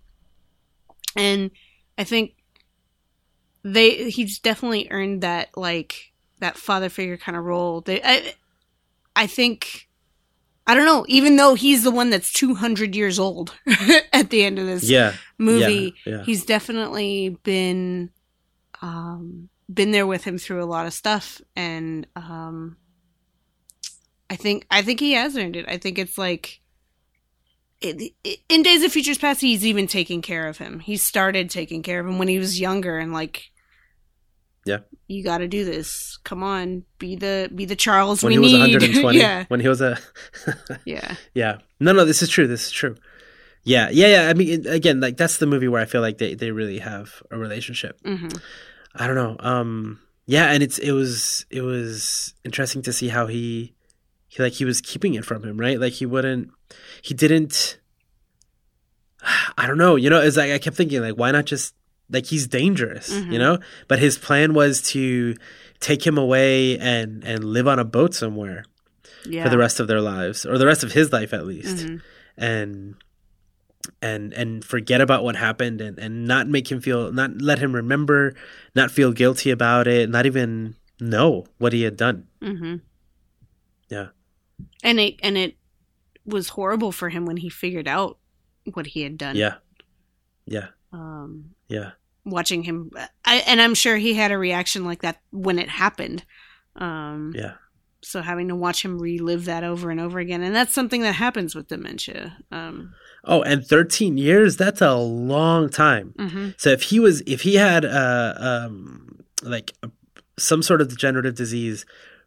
And I think they he's definitely earned that like that father figure kind of role. They, I, I think. I don't know. Even though he's the one that's 200 years old <laughs> at the end of this Yeah. movie, Yeah, yeah. he's definitely been um, been there with him through a lot of stuff, and um, I think I think he has earned it. I think it's like it, it, in Days of Futures Past, he's even taking care of him. He started taking care of him when he was younger, and like, Yeah. you got to do this. Come on, be the be the Charles When we need. When he was <laughs> 120. yeah, When he was a. <laughs> yeah, yeah. No, no, this is true. This is true. Yeah, yeah, yeah. I mean, again, like that's the movie where I feel like they, they really have a relationship. hmm I don't know. Um, yeah, and it's it was it was interesting to see how he he like he was keeping it from him, right? Like he wouldn't, he didn't. <sighs> I don't know. You know, it's like I kept thinking, like, why not just like he's dangerous, Mhm. you know? But his plan was to take him away and and live on a boat somewhere yeah. for the rest of their lives, or the rest of his life at least, Mhm. and and and forget about what happened and and not make him feel not let him remember not feel guilty about it not even know what he had done hmm Yeah. And it and it was horrible for him when he figured out what he had done. yeah yeah Um, yeah watching him, I, and I'm sure he had a reaction like that when it happened. Um, yeah So having to watch him relive that over and over again, and that's something that happens with dementia. Um, oh and 13 years that's a long time mhm. so if he was if he had uh um like a, some sort of degenerative disease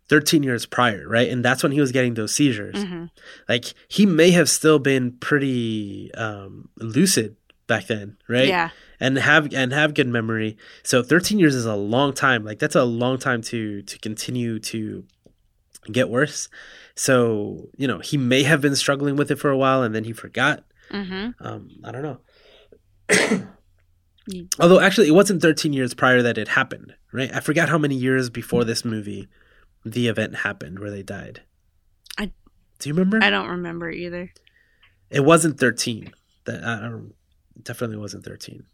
13 years prior right and that's when he was getting those seizures Mhm. like he may have still been pretty um lucid back then right Yeah. And have and have good memory. So 13 years is a long time. Like that's a long time to to continue to get worse. So you know he may have been struggling with it for a while and then he forgot. Hmm um i don't know. <coughs> Although actually it wasn't 13 years prior that it happened right? I forgot how many years before this movie the event happened where they died. I- do you remember? I don't remember either. It wasn't 13. That I definitely wasn't 13.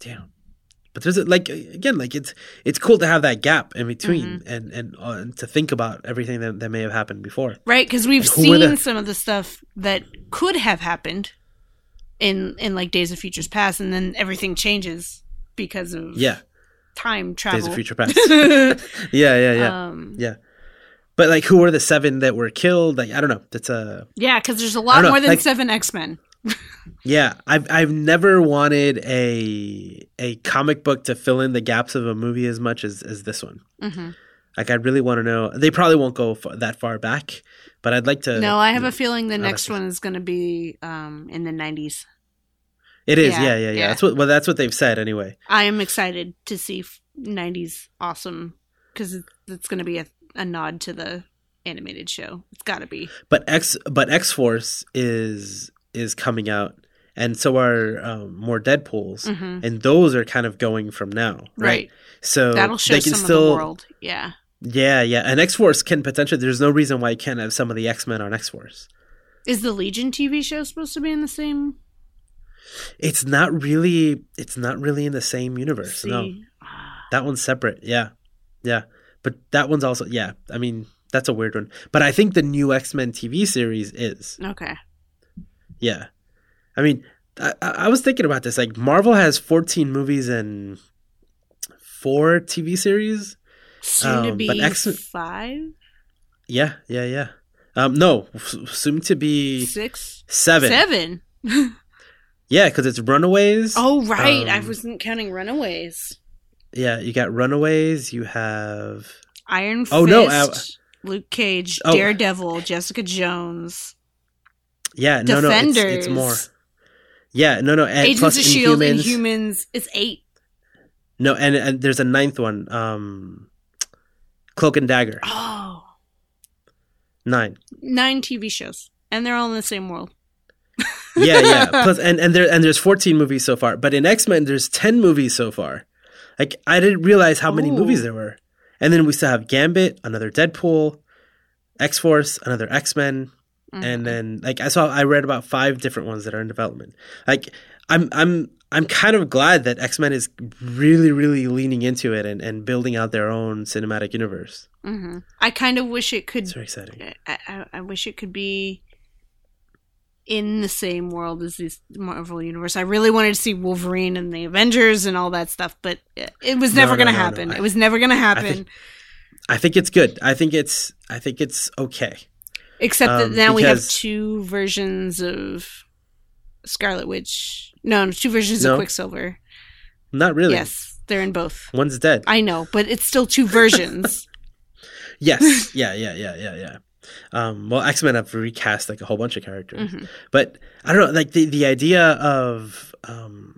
Damn. But there's a, like again like it's it's cool to have that gap in between Mm-hmm. and and, uh, and to think about everything that, that may have happened before. Right, because we've Like, seen the- some of the stuff that could have happened in in like Days of Futures Past, and then everything changes because of Yeah. time travel. Days of Future Past. <laughs> <laughs> yeah, yeah, yeah. Um, yeah. But like who were the seven that were killed? Like I don't know. That's a yeah, because there's a lot more than like- seven X Men. Yeah, I've I've never wanted a a comic book to fill in the gaps of a movie as much as as this one. hmm Like I really want to know. They probably won't go f- that far back, but I'd like to. No, I have you a feeling the next one is going to be um, in the 90s. It is, Yeah, yeah, yeah, yeah. yeah. That's what. Well, that's what they've said anyway. I am excited to see f- 90s awesome because it's going to be a, a nod to the animated show. It's got to be. But X, but X Force is is coming out, and so are um, more Deadpool's, hmm and those are kind of going from now, right? Right. So That'll show they can some still, of the world. Yeah. yeah, yeah. And X Force can potentially. There's no reason why you can't have some of the X Men on X Force. Is the Legion TV show supposed to be in the same? It's not really. It's not really in the same universe. No, See? Ah, that one's separate. Yeah, yeah. But that one's also. Yeah, I mean that's a weird one. But I think the new X Men TV series is. Okay. Yeah. I mean, I, I I was thinking about this. Like, Marvel has 14 movies and four TV series. Soon to Um, be but X- five, Yeah, yeah, yeah. Um, no, soon to be six, seven. seven. <laughs> Yeah, because it's Runaways. Oh, right. I Um, wasn't counting Runaways. Yeah, you got Runaways. You have. Iron Fist, Oh, no, uh, Luke Cage, Oh. Daredevil, Jessica Jones, Yeah, no, no, it's, it's more. Yeah, no, no, and Agents plus of Shield, Inhumans. Inhumans. It's eight. No, and and there's a ninth one. Um, Cloak and Dagger. Oh, Nine. nine TV shows, and they're all in the same world. yeah, yeah. <laughs> Plus, and and there and there's 14 movies so far, but in X Men there's 10 movies so far. Like I didn't realize how many Ooh. movies there were. And then we still have Gambit, another Deadpool, X Force, another X Men. Mhm. and then like I saw I read about five different ones that are in development. Like I'm I'm I'm kind of glad that X Men is really really leaning into it and, and building out their own cinematic universe. hmm I kind of wish it could It's very exciting. I, I, I wish it could be in the same world as this Marvel universe. I really wanted to see Wolverine and the Avengers and all that stuff, but it, it was never no, going to no, no. happen. I- it was never going to happen. think- I think it's good. I think it's I think it's okay. Except that um, now we have two versions of Scarlet Witch. No, two versions No. of Quicksilver. Not really. Yes, they're in both. One's dead. I know, but it's still two versions. <laughs> <laughs> Yes. yeah, yeah, yeah, yeah, yeah. Um, well, X Men have recast like a whole bunch of characters, Mhm. but I don't know, like the the idea of um,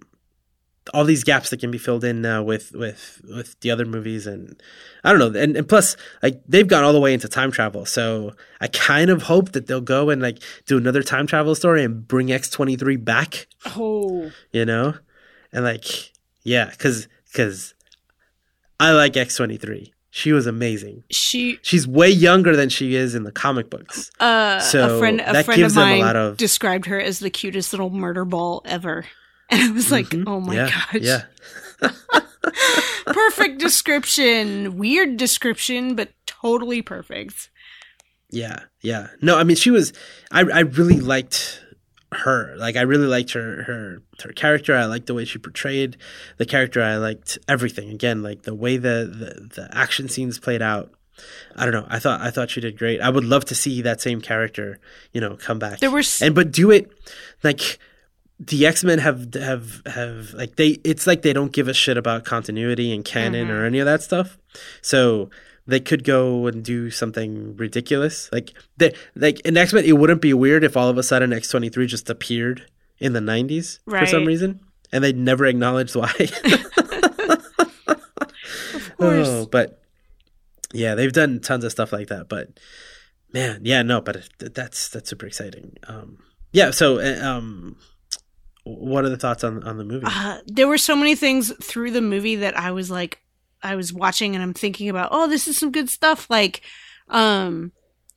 all these gaps that can be filled in now with with with the other movies, and I don't know, and, and plus like they've gone all the way into time travel, so I kind of hope that they'll go and like do another time travel story and bring X twenty three back, Oh, you know, and like yeah, because because I like X twenty three. She was amazing. she She's way younger than she is in the comic books. Uh, a So friend, a that friend gives of them a mine lot of- described her as the cutest little murder ball ever, <laughs> and I was like, Mhm. "Oh my yeah, gosh, Yeah. <laughs> <laughs> perfect description, weird description, but totally perfect." Yeah. Yeah. No, I mean she was I I really liked her. Like I really liked her her her character. I liked the way she portrayed the character. I liked everything. Again, like the way the the, the action scenes played out. I don't know. I thought I thought she did great. I would love to see that same character, you know, come back. There were s- and but do it like the X Men have have have like they. It's like they don't give a shit about continuity and canon or any of that stuff. So they could go and do something ridiculous. Like they like in X Men, it wouldn't be weird if all of a sudden X twenty three just appeared in the nineties for some reason, and they never acknowledged why. <laughs> Of <laughs> course. Oh, but yeah, they've done tons of stuff like that. But man, yeah, no, but that's that's super exciting. Um, yeah. So, uh, um, what are the thoughts on on the movie? Uh, there were so many things through the movie that I was like, I was watching and I'm thinking about, oh, this is some good stuff. Like, um,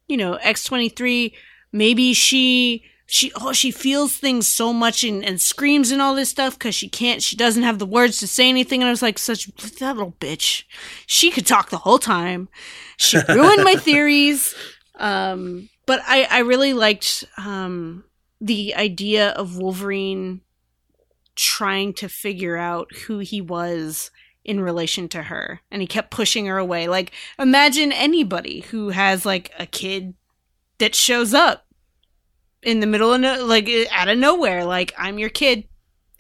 you know, X twenty three. Maybe she she oh she feels things so much and, and screams and all this stuff because she can't she doesn't have the words to say anything and I was like such that little bitch she could talk the whole time she <laughs> ruined my theories um but I I really liked um the idea of Wolverine trying to figure out who he was in relation to her and he kept pushing her away like imagine anybody who has like a kid that shows up in the middle of no, like out of nowhere like i'm your kid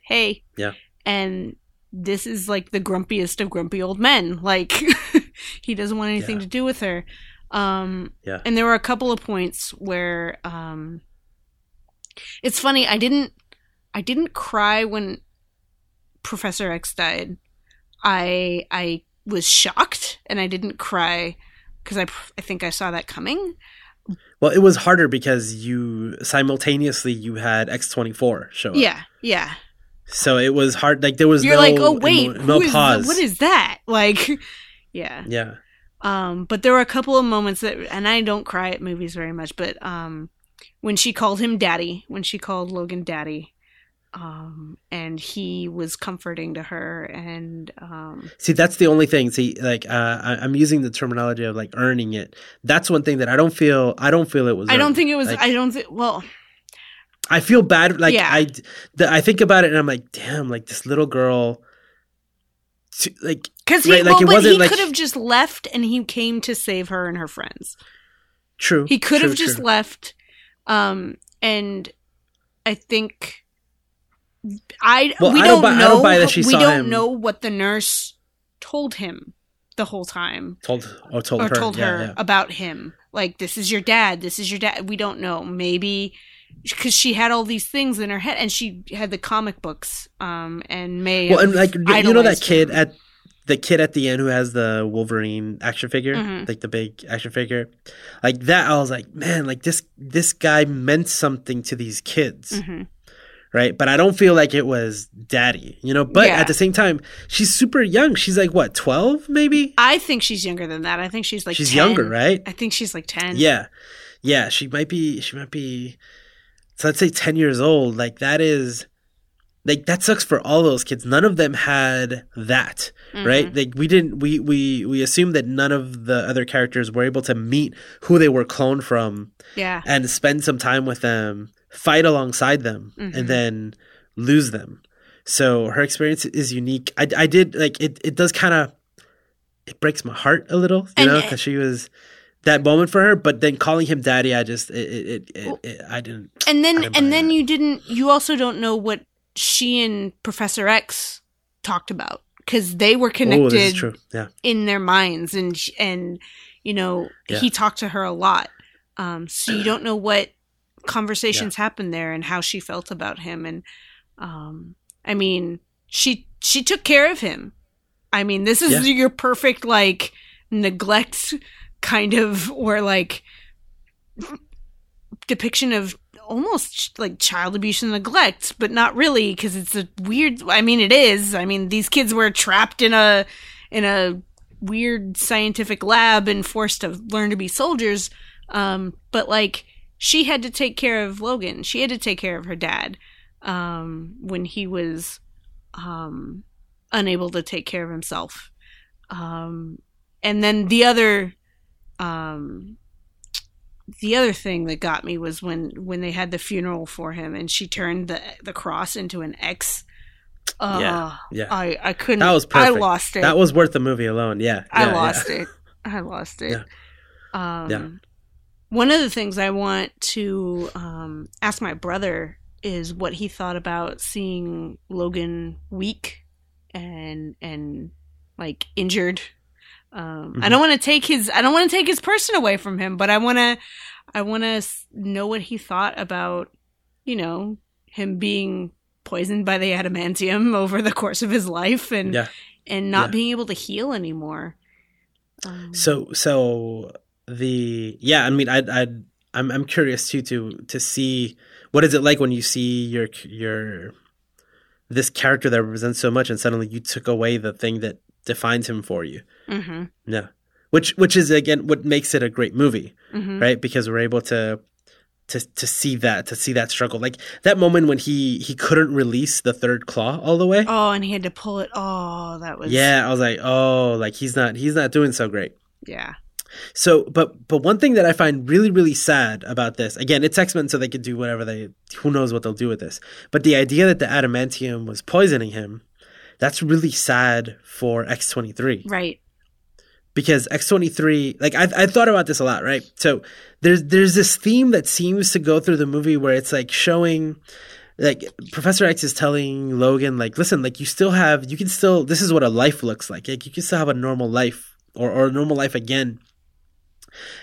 hey Yeah. and this is like the grumpiest of grumpy old men like <laughs> he doesn't want anything Yeah. to do with her um Yeah. and there were a couple of points where um it's funny i didn't i didn't cry when professor x died i i was shocked and i didn't cry because I, I think i saw that coming Well, it was harder because you simultaneously you had X twenty four show up. yeah yeah So it was hard. Like there was you're no like oh wait emo- no pause. what is that <laughs> like yeah Yeah. Um, but there were a couple of moments that, and I don't cry at movies very much, but um, when she called him daddy, when she called Logan daddy, um, and he was comforting to her, and um, See, that's the only thing. See, like uh, I, I'm using the terminology of like earning it. That's one thing that I don't feel. I don't feel it was. I don't earned. think it was. Like, I don't think. Well, I feel bad. Like Yeah. I, the, I think about it and I'm like, damn, like this little girl. Like because he, Right, like, well, it but wasn't he like- could have just left, and he came to save her and her friends. true. He could true, have just true. left, um, and I think I Well, we I don't, don't buy- I know. don't buy that she we saw don't him- know what the nurse told him the whole time, told or told or her. told her yeah. about him. Like this is your dad. This is your dad. We don't know. Maybe because she had all these things in her head, and she had the comic books, um, and may Well, and like you know that kid him. at the kid at the end who has the Wolverine action figure, Mhm. like the big action figure, like that. I was like, man, like this this guy meant something to these kids. Mhm. right? But I don't feel like it was daddy, you know. But Yeah. at the same time, she's super young. She's like what, twelve, maybe? I think she's younger than that. I think she's like she's 10. younger, right? I think she's like ten. Yeah. yeah, she might be she might be so let's say 10 years old. Like that is like that sucks for all those kids. None of them had that, Mhm. right? Like we didn't we we we assumed that none of the other characters were able to meet who they were cloned from Yeah. and spend some time with them, fight alongside them, Mhm. and then lose them. So her experience is unique. I, I did like it. It does kind of it breaks my heart a little, you And know, because she was that moment for her. But then calling him daddy, I just it it, it, it, Well- it I didn't. And then didn't and then that. you didn't you also don't know what she and Professor X talked about cuz they were Oh, connected. Yeah, in their minds and and you know Yeah. he talked to her a lot um so you don't know what conversations happened there and how she felt about him and um i mean she she took care of him i mean this is Yeah. your perfect like neglect kind of or like depiction of almost like child abuse and neglect but not really because it's a weird i mean it is. I mean these kids were trapped in a in a weird scientific lab and forced to learn to be soldiers um but like she had to take care of logan. She had to take care of her dad um when he was um unable to take care of himself. Um and then the other um the other thing that got me was when when they had the funeral for him and she turned the the cross into an X. Uh, Yeah, yeah. I I couldn't. That was perfect. I lost it. that was worth the movie alone. Yeah, I lost yeah. it. I lost it. Yeah. Um, Yeah. One of the things I want to um, ask my brother is what he thought about seeing Logan weak and and like injured. Um, I Mhm. don't want to take his I don't want to take his person away from him, but I want to I want to know what he thought about you know him being poisoned by the adamantium <laughs> over the course of his life and Yeah. and not Yeah. being able to heal anymore. Um, So so the yeah, I mean, I I I'm I'm curious too to to see what is it like when you see your your this character that represents so much, and suddenly you took away the thing that defines him for you. mhm, Yeah, which which is again what makes it a great movie, mhm. right? Because we're able to. To, to see that to see that struggle like that moment when he he couldn't release the third claw all the way Oh, and he had to pull it. Oh, that was yeah i was like oh like he's not he's not doing so great yeah. So, but but one thing that I find really really sad about this, again, it's X Men, so they could do whatever they. Who knows what they'll do with this? But the idea that the adamantium was poisoning him, that's really sad for X twenty three Right. because X twenty three. Like I I thought about this a lot, right? So there's there's this theme that seems to go through the movie where it's like showing. Like Professor X is telling Logan, like, listen, like you still have, you can still, this is what a life looks like. Like you can still have a normal life or, or a normal life again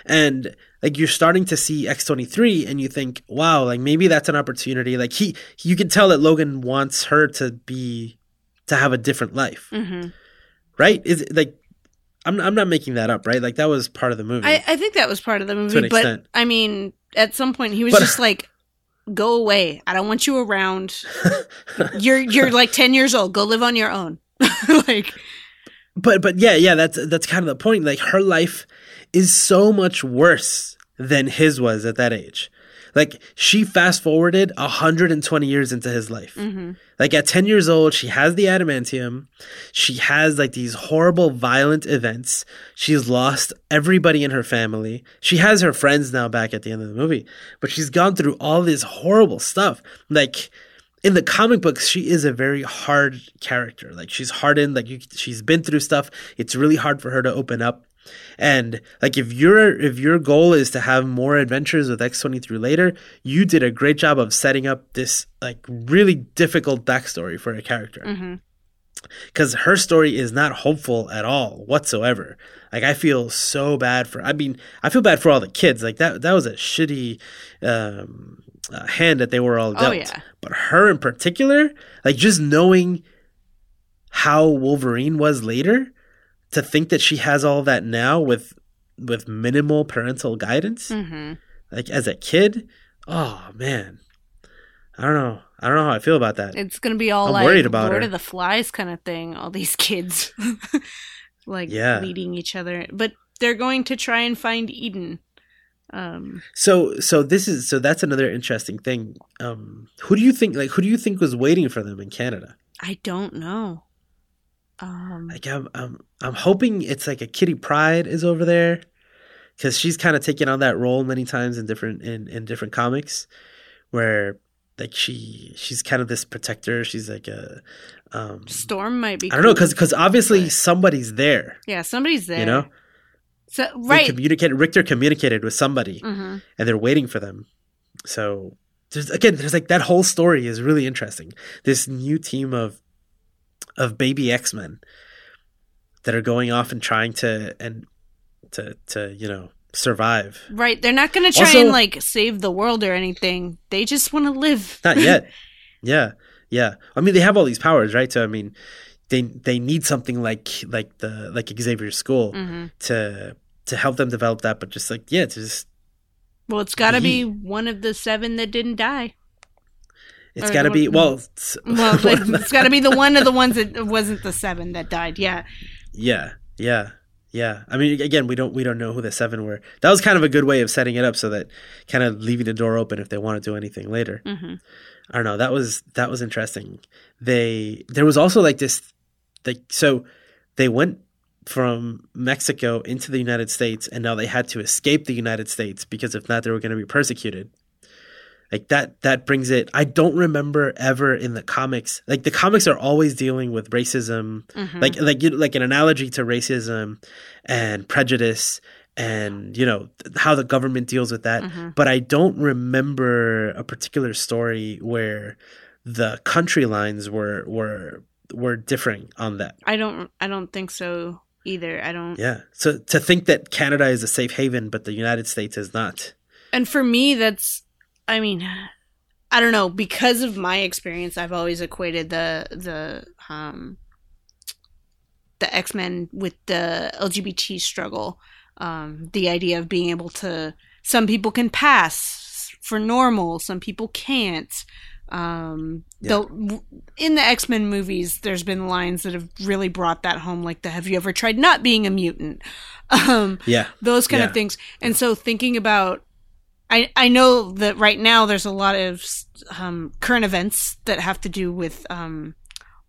and like you're starting to see X23 and you think, wow, like maybe that's an opportunity. Like he you can tell that Logan wants her to be to have a different life. hmm Right? Is it like I'm I'm not making that up, right? Like that was part of the movie. I, I think that was part of the movie, but extent. I mean, at some point he was But- just like, "Go away! I don't want you around. <laughs> You're you're like ten years old. Go live on your own." <laughs> like, but but yeah, yeah, that's that's kind of the point. Like her life is so much worse than his was at that age. Like she fast forwarded 120 years into his life. hmm Like at 10 years old, she has the adamantium. She has like these horrible, violent events. She's lost everybody in her family. She has her friends now back at the end of the movie, but she's gone through all this horrible stuff. Like in the comic books, she is a very hard character. Like she's hardened. Like you, she's been through stuff. It's really hard for her to open up. And like if your if your goal is to have more adventures with X23 later, you did a great job of setting up this like really difficult backstory for a character. hmm Cuz her story is not hopeful at all whatsoever. Like I feel so bad for I mean, I feel bad for all the kids. Like that that was a shitty um uh, hand that they were all Oh, dealt. yeah. But her in particular, like just knowing how Wolverine was later, to think that she has all that now with with minimal parental guidance, hmm like as a kid, oh man, I don't know. I don't know how I feel about that. It's gonna be all I'm like worried about Lord her. of the Flies kind of thing. All these <laughs> kids, <laughs> like Yeah. leading each other, but they're going to try and find Eden. Um, So so this is so that's another interesting thing. Um, who do you think like who do you think was waiting for them in Canada? I don't know. Um, Like I'm I'm I'm hoping it's like a Kitty Pryde is over there because she's kind of taken on that role many times in different in in different comics where like she she's kind of this protector. She's like a um Storm might be. I don't know because because obviously somebody's there. yeah, somebody's there. You know, so They right. communicated. Rictor communicated with somebody, hmm and they're waiting for them. So there's again, there's like that whole story is really interesting. This new team of of baby X Men that are going off and trying to and to to you know survive. Right. They're not going to try Also- and like save the world or anything. They just want to live. <laughs> Not yet. <laughs> yeah, yeah. I mean, they have all these powers, right? So I mean, they they need something like like the like Xavier's school hmm to to help them develop that. But just like yeah, to just Well, it's got to be one of the seven that didn't die. It's got to be well. <laughs> it's- Well, it's got to be the one of the ones that wasn't the seven that died. Yeah. Yeah, yeah, yeah. I mean, again, we don't we don't know who the seven were. That was kind of a good way of setting it up, so that kind of leaving the door open if they want to do anything later. hmm I don't know. That was that was interesting. They there was also like this, like so, they went from Mexico into the United States, and now they had to escape the United States because if not, they were going to be persecuted. Like that that brings it. I don't remember ever in the comics. Like the comics are always dealing with racism hmm like like you like an analogy to racism and prejudice and you know th- how the government deals with that hmm but i don't remember a particular story where the country lines were were were differing on that I don't. I don't think so either. I don't. yeah so to think that canada is a safe haven but the united states is not And for me, that's. I mean, I don't know. Because of my experience, I've always equated the the um the X Men with the LGBT struggle. Um, the idea of being able to. Some people can pass for normal. Some people can't. Um, Yeah. though in the X Men movies, there's been lines that have really brought that home, like the "Have you ever tried not being a mutant?" <laughs> Um, yeah those kind Yeah. of things. And so thinking about I I know that right now there's a lot of um, current events that have to do with um,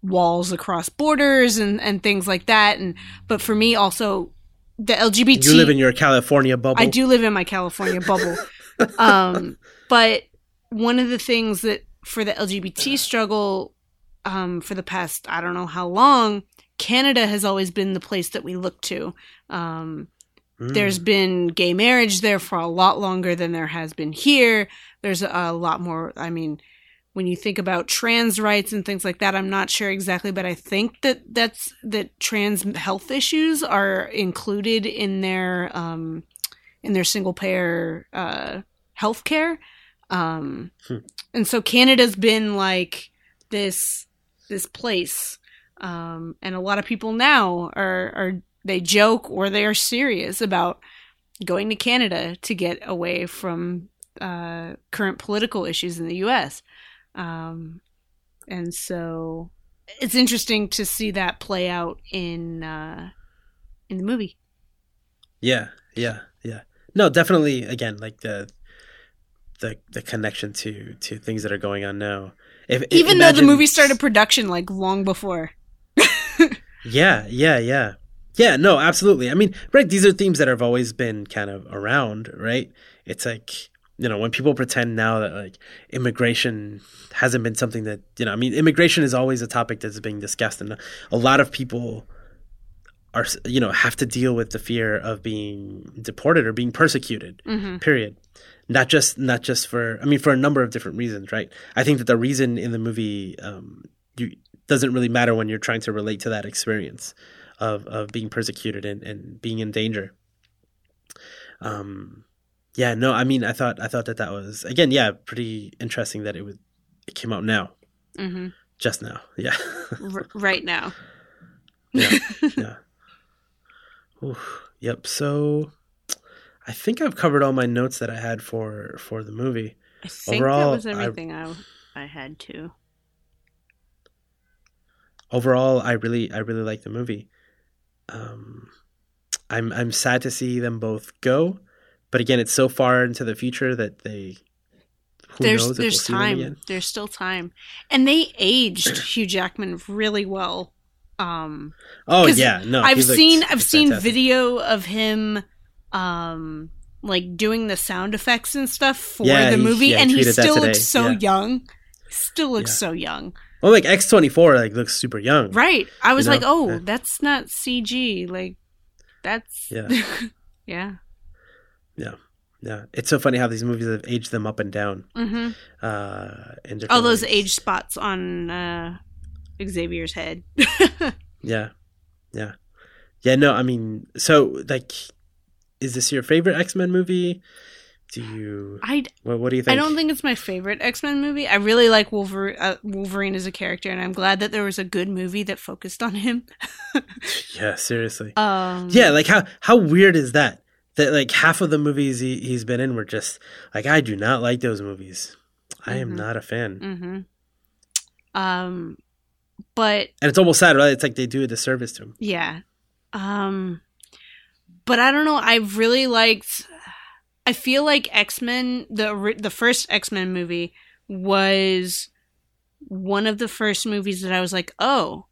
walls across borders and and things like that and but for me also the LGBT you live in your california bubble I do live in my California bubble. <laughs> um, but one of the things that for the LGBT struggle um, for the past I don't know how long, Canada has always been the place that we look to. Um, Mm. There's been gay marriage there for a lot longer than there has been here. There's a lot more. I mean, when you think about trans rights and things like that, I'm not sure exactly, but I think that that's that trans health issues are included in their um, in their single payer uh, health care. Um, Hmm. And so Canada's been like this this place, um, and a lot of people now are are they joke or they are serious about going to Canada to get away from uh, current political issues in the U.S. Um, and so it's interesting to see that play out in uh, in the movie. Yeah, yeah, yeah. No, definitely. Again, like the the the connection to to things that are going on now. If Even though the movie started production like long before. <laughs> Yeah, yeah, yeah, yeah. No, absolutely. I mean, right? These are themes that have always been kind of around, right? It's like you know when people pretend now that like immigration hasn't been something that you know. I mean, immigration is always a topic that's being discussed, and a lot of people are you know have to deal with the fear of being deported or being persecuted hmm period not just not just for i mean for a number of different reasons right i think that the reason in the movie um you doesn't really matter when you're trying to relate to that experience of of being persecuted and, and being in danger um yeah no i mean i thought i thought that that was again yeah pretty interesting that it was it came out now hmm just now yeah R- right now. yeah <laughs> yeah Oof. yep so i think i've covered all my notes that i had for for the movie I think Overall, that was everything I I had to. overall i really i really like the movie um i'm i'm sad to see them both go but again, it's so far into the future that they. Who there's there's time. There's still time, and they aged <clears throat> Hugh Jackman really well. Um, Oh yeah, no. I've seen I've seen fantastic. video of him, um, like doing the sound effects and stuff for Yeah, the he- yeah, and he still looks so Yeah. young. Still looks so young. Well, like X twenty four, like looks super young. Right. I was know? like, oh, Yeah. that's not CG. Like, that's Yeah. <laughs> yeah. Yeah, yeah. it's so funny how these movies have aged them up and down. hmm Uh, All those ways. age spots on uh, Xavier's head. <laughs> Yeah, yeah, yeah. No, I mean, so like, is this your favorite X Men movie? Do you? I What, what do you think? I don't think it's my favorite X Men movie. I really like Wolverine, uh, Wolverine as a character, and I'm glad that there was a good movie that focused on him. <laughs> Yeah, seriously. Um, Yeah, like how how weird is that? That like half of the movies he, he's been in were just like I do not like those movies. I am Mhm. not a fan, hmm Um, but and it's almost sad, right? It's like they do a disservice to him. yeah. Um, but I don't know. I've really liked. I feel like X Men the the first X Men movie was one of the first movies that I was like, oh,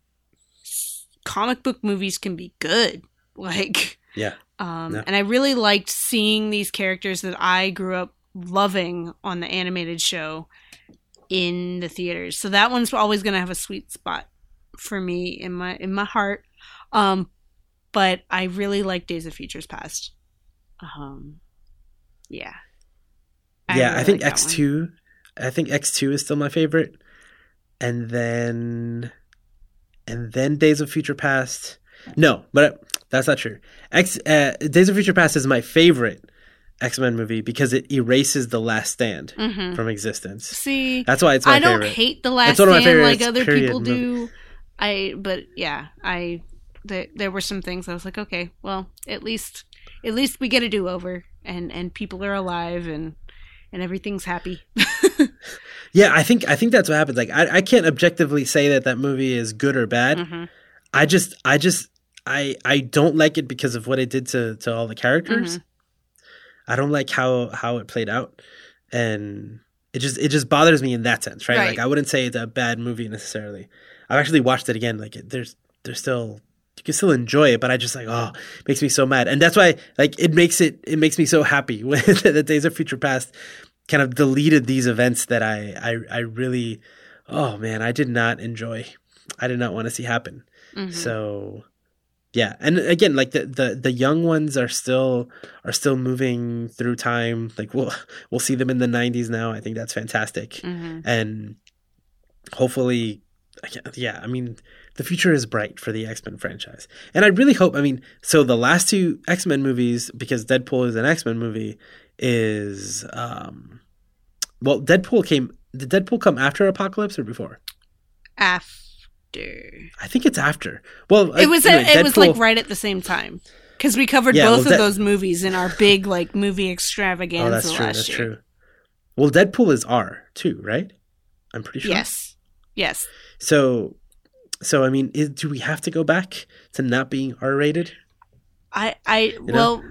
comic book movies can be good. <laughs> Like, Yeah, Um, Yeah. And I really liked seeing these characters that I grew up loving on the animated show in the theaters. So that one's always going to have a sweet spot for me in my in my heart. Um, but I really like Days of Futures Past. Um, yeah. yeah. I think like that X one. two. I think X two is still my favorite, and then, and then Days of Future Past. No, but that's not true. X uh, Days of Future Past is my favorite X Men movie because it erases the Last Stand Mhm. from existence. See, That's why it's my I don't hate the last It's one of my stand like other people do. I but yeah, I there, there were some things I was like, okay, well, at least at least we get a do over and and people are alive and and everything's happy. <laughs> Yeah, I think I think that's what happens. Like I, I can't objectively say that that movie is good or bad. Mhm. I just I just I I don't like it because of what it did to to all the characters. I don't like how how it played out, and it just it just bothers me in that sense, right? Right. Like I wouldn't say it's a bad movie necessarily. I've actually watched it again. Like it, there's there's still you can still enjoy it, but I just like oh it makes me so mad, and that's why like it makes it it makes me so happy <laughs> when the Days of Future Past kind of deleted these events that I I I really oh man I did not enjoy. I did not want to see happen. Mhm. So yeah, and again, like the, the the young ones are still are still moving through time. Like we'll we'll see them in the '90s now. I think that's fantastic, Mhm. and hopefully, yeah. I mean, the future is bright for the X Men franchise, and I really hope. I mean, so the last two X Men movies, because Deadpool is an X Men movie, is um, well, Deadpool came. Did Deadpool come after Apocalypse or before? After I think it's after. Well, it was anyway, it was like right at the same time because we covered Yeah, both well, of that- those movies in our big like movie extravaganza Oh, that's true. last That's year. true. Well, Deadpool is R too, right? I'm pretty sure. Yes, yes. So, so I mean, is, do we have to go back to not being R rated? I I know? well.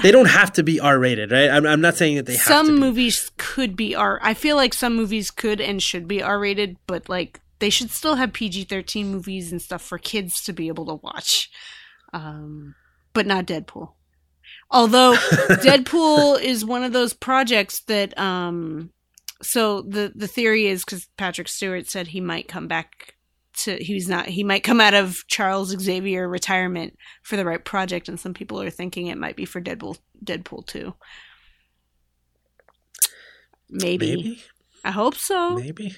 They don't have to be R rated, right? I'm, I'm not saying that they have some movies could be R. I feel like some movies could and should be R rated, but like they should still have PG thirteen movies and stuff for kids to be able to watch. Um, but not Deadpool. Although <laughs> Deadpool is one of those projects that um, so the the theory is because Patrick Stewart said he might come back to he's not he might come out of Charles Xavier retirement for the right project, and some people are thinking it might be for Deadpool Deadpool two. Maybe. Maybe, I hope so. maybe.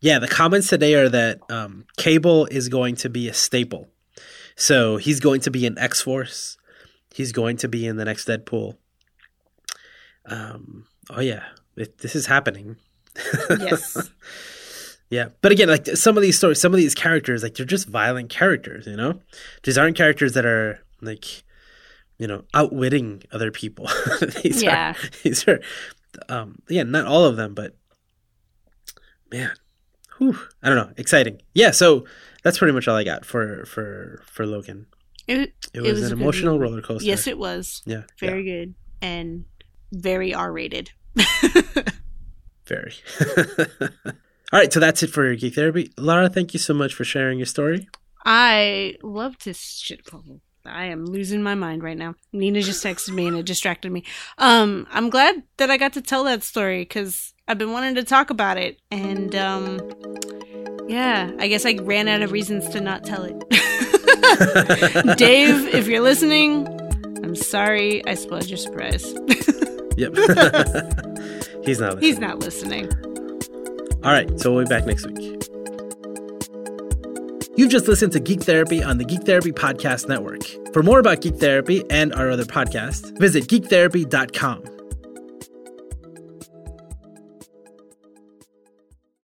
Yeah, the comments today are that um, Cable is going to be a staple. So he's going to be in X Force. He's going to be in the next Deadpool. Um. Oh yeah, it, this is happening. <laughs> Yes. Yeah, but again, like some of these stories, some of these characters, like they're just violent characters. You know, these aren't characters that are like, you know, outwitting other people. <laughs> these Yeah. are these are, um, yeah, not all of them, but man, whew, I don't know, exciting. Yeah, so that's pretty much all I got for for for Logan. It, It was, was an emotional movie. roller coaster. yes, it was yeah, very good. and very R rated. <laughs> very. <laughs> All right, so that's it for your Geek Therapy. Lara, thank you so much for sharing your story. I love to shit. I am losing my mind right now. Nina just texted me and it distracted me. Um, I'm glad that I got to tell that story because I've been wanting to talk about it, and um, yeah, I guess I ran out of reasons to not tell it. <laughs> Dave, if you're listening, I'm sorry I spoiled your surprise. <laughs> yep. <laughs> He's not listening. He's not listening. All right, so we'll be back next week. You've just listened to Geek Therapy on the Geek Therapy Podcast Network. For more about Geek Therapy and our other podcasts, visit geektherapy.com.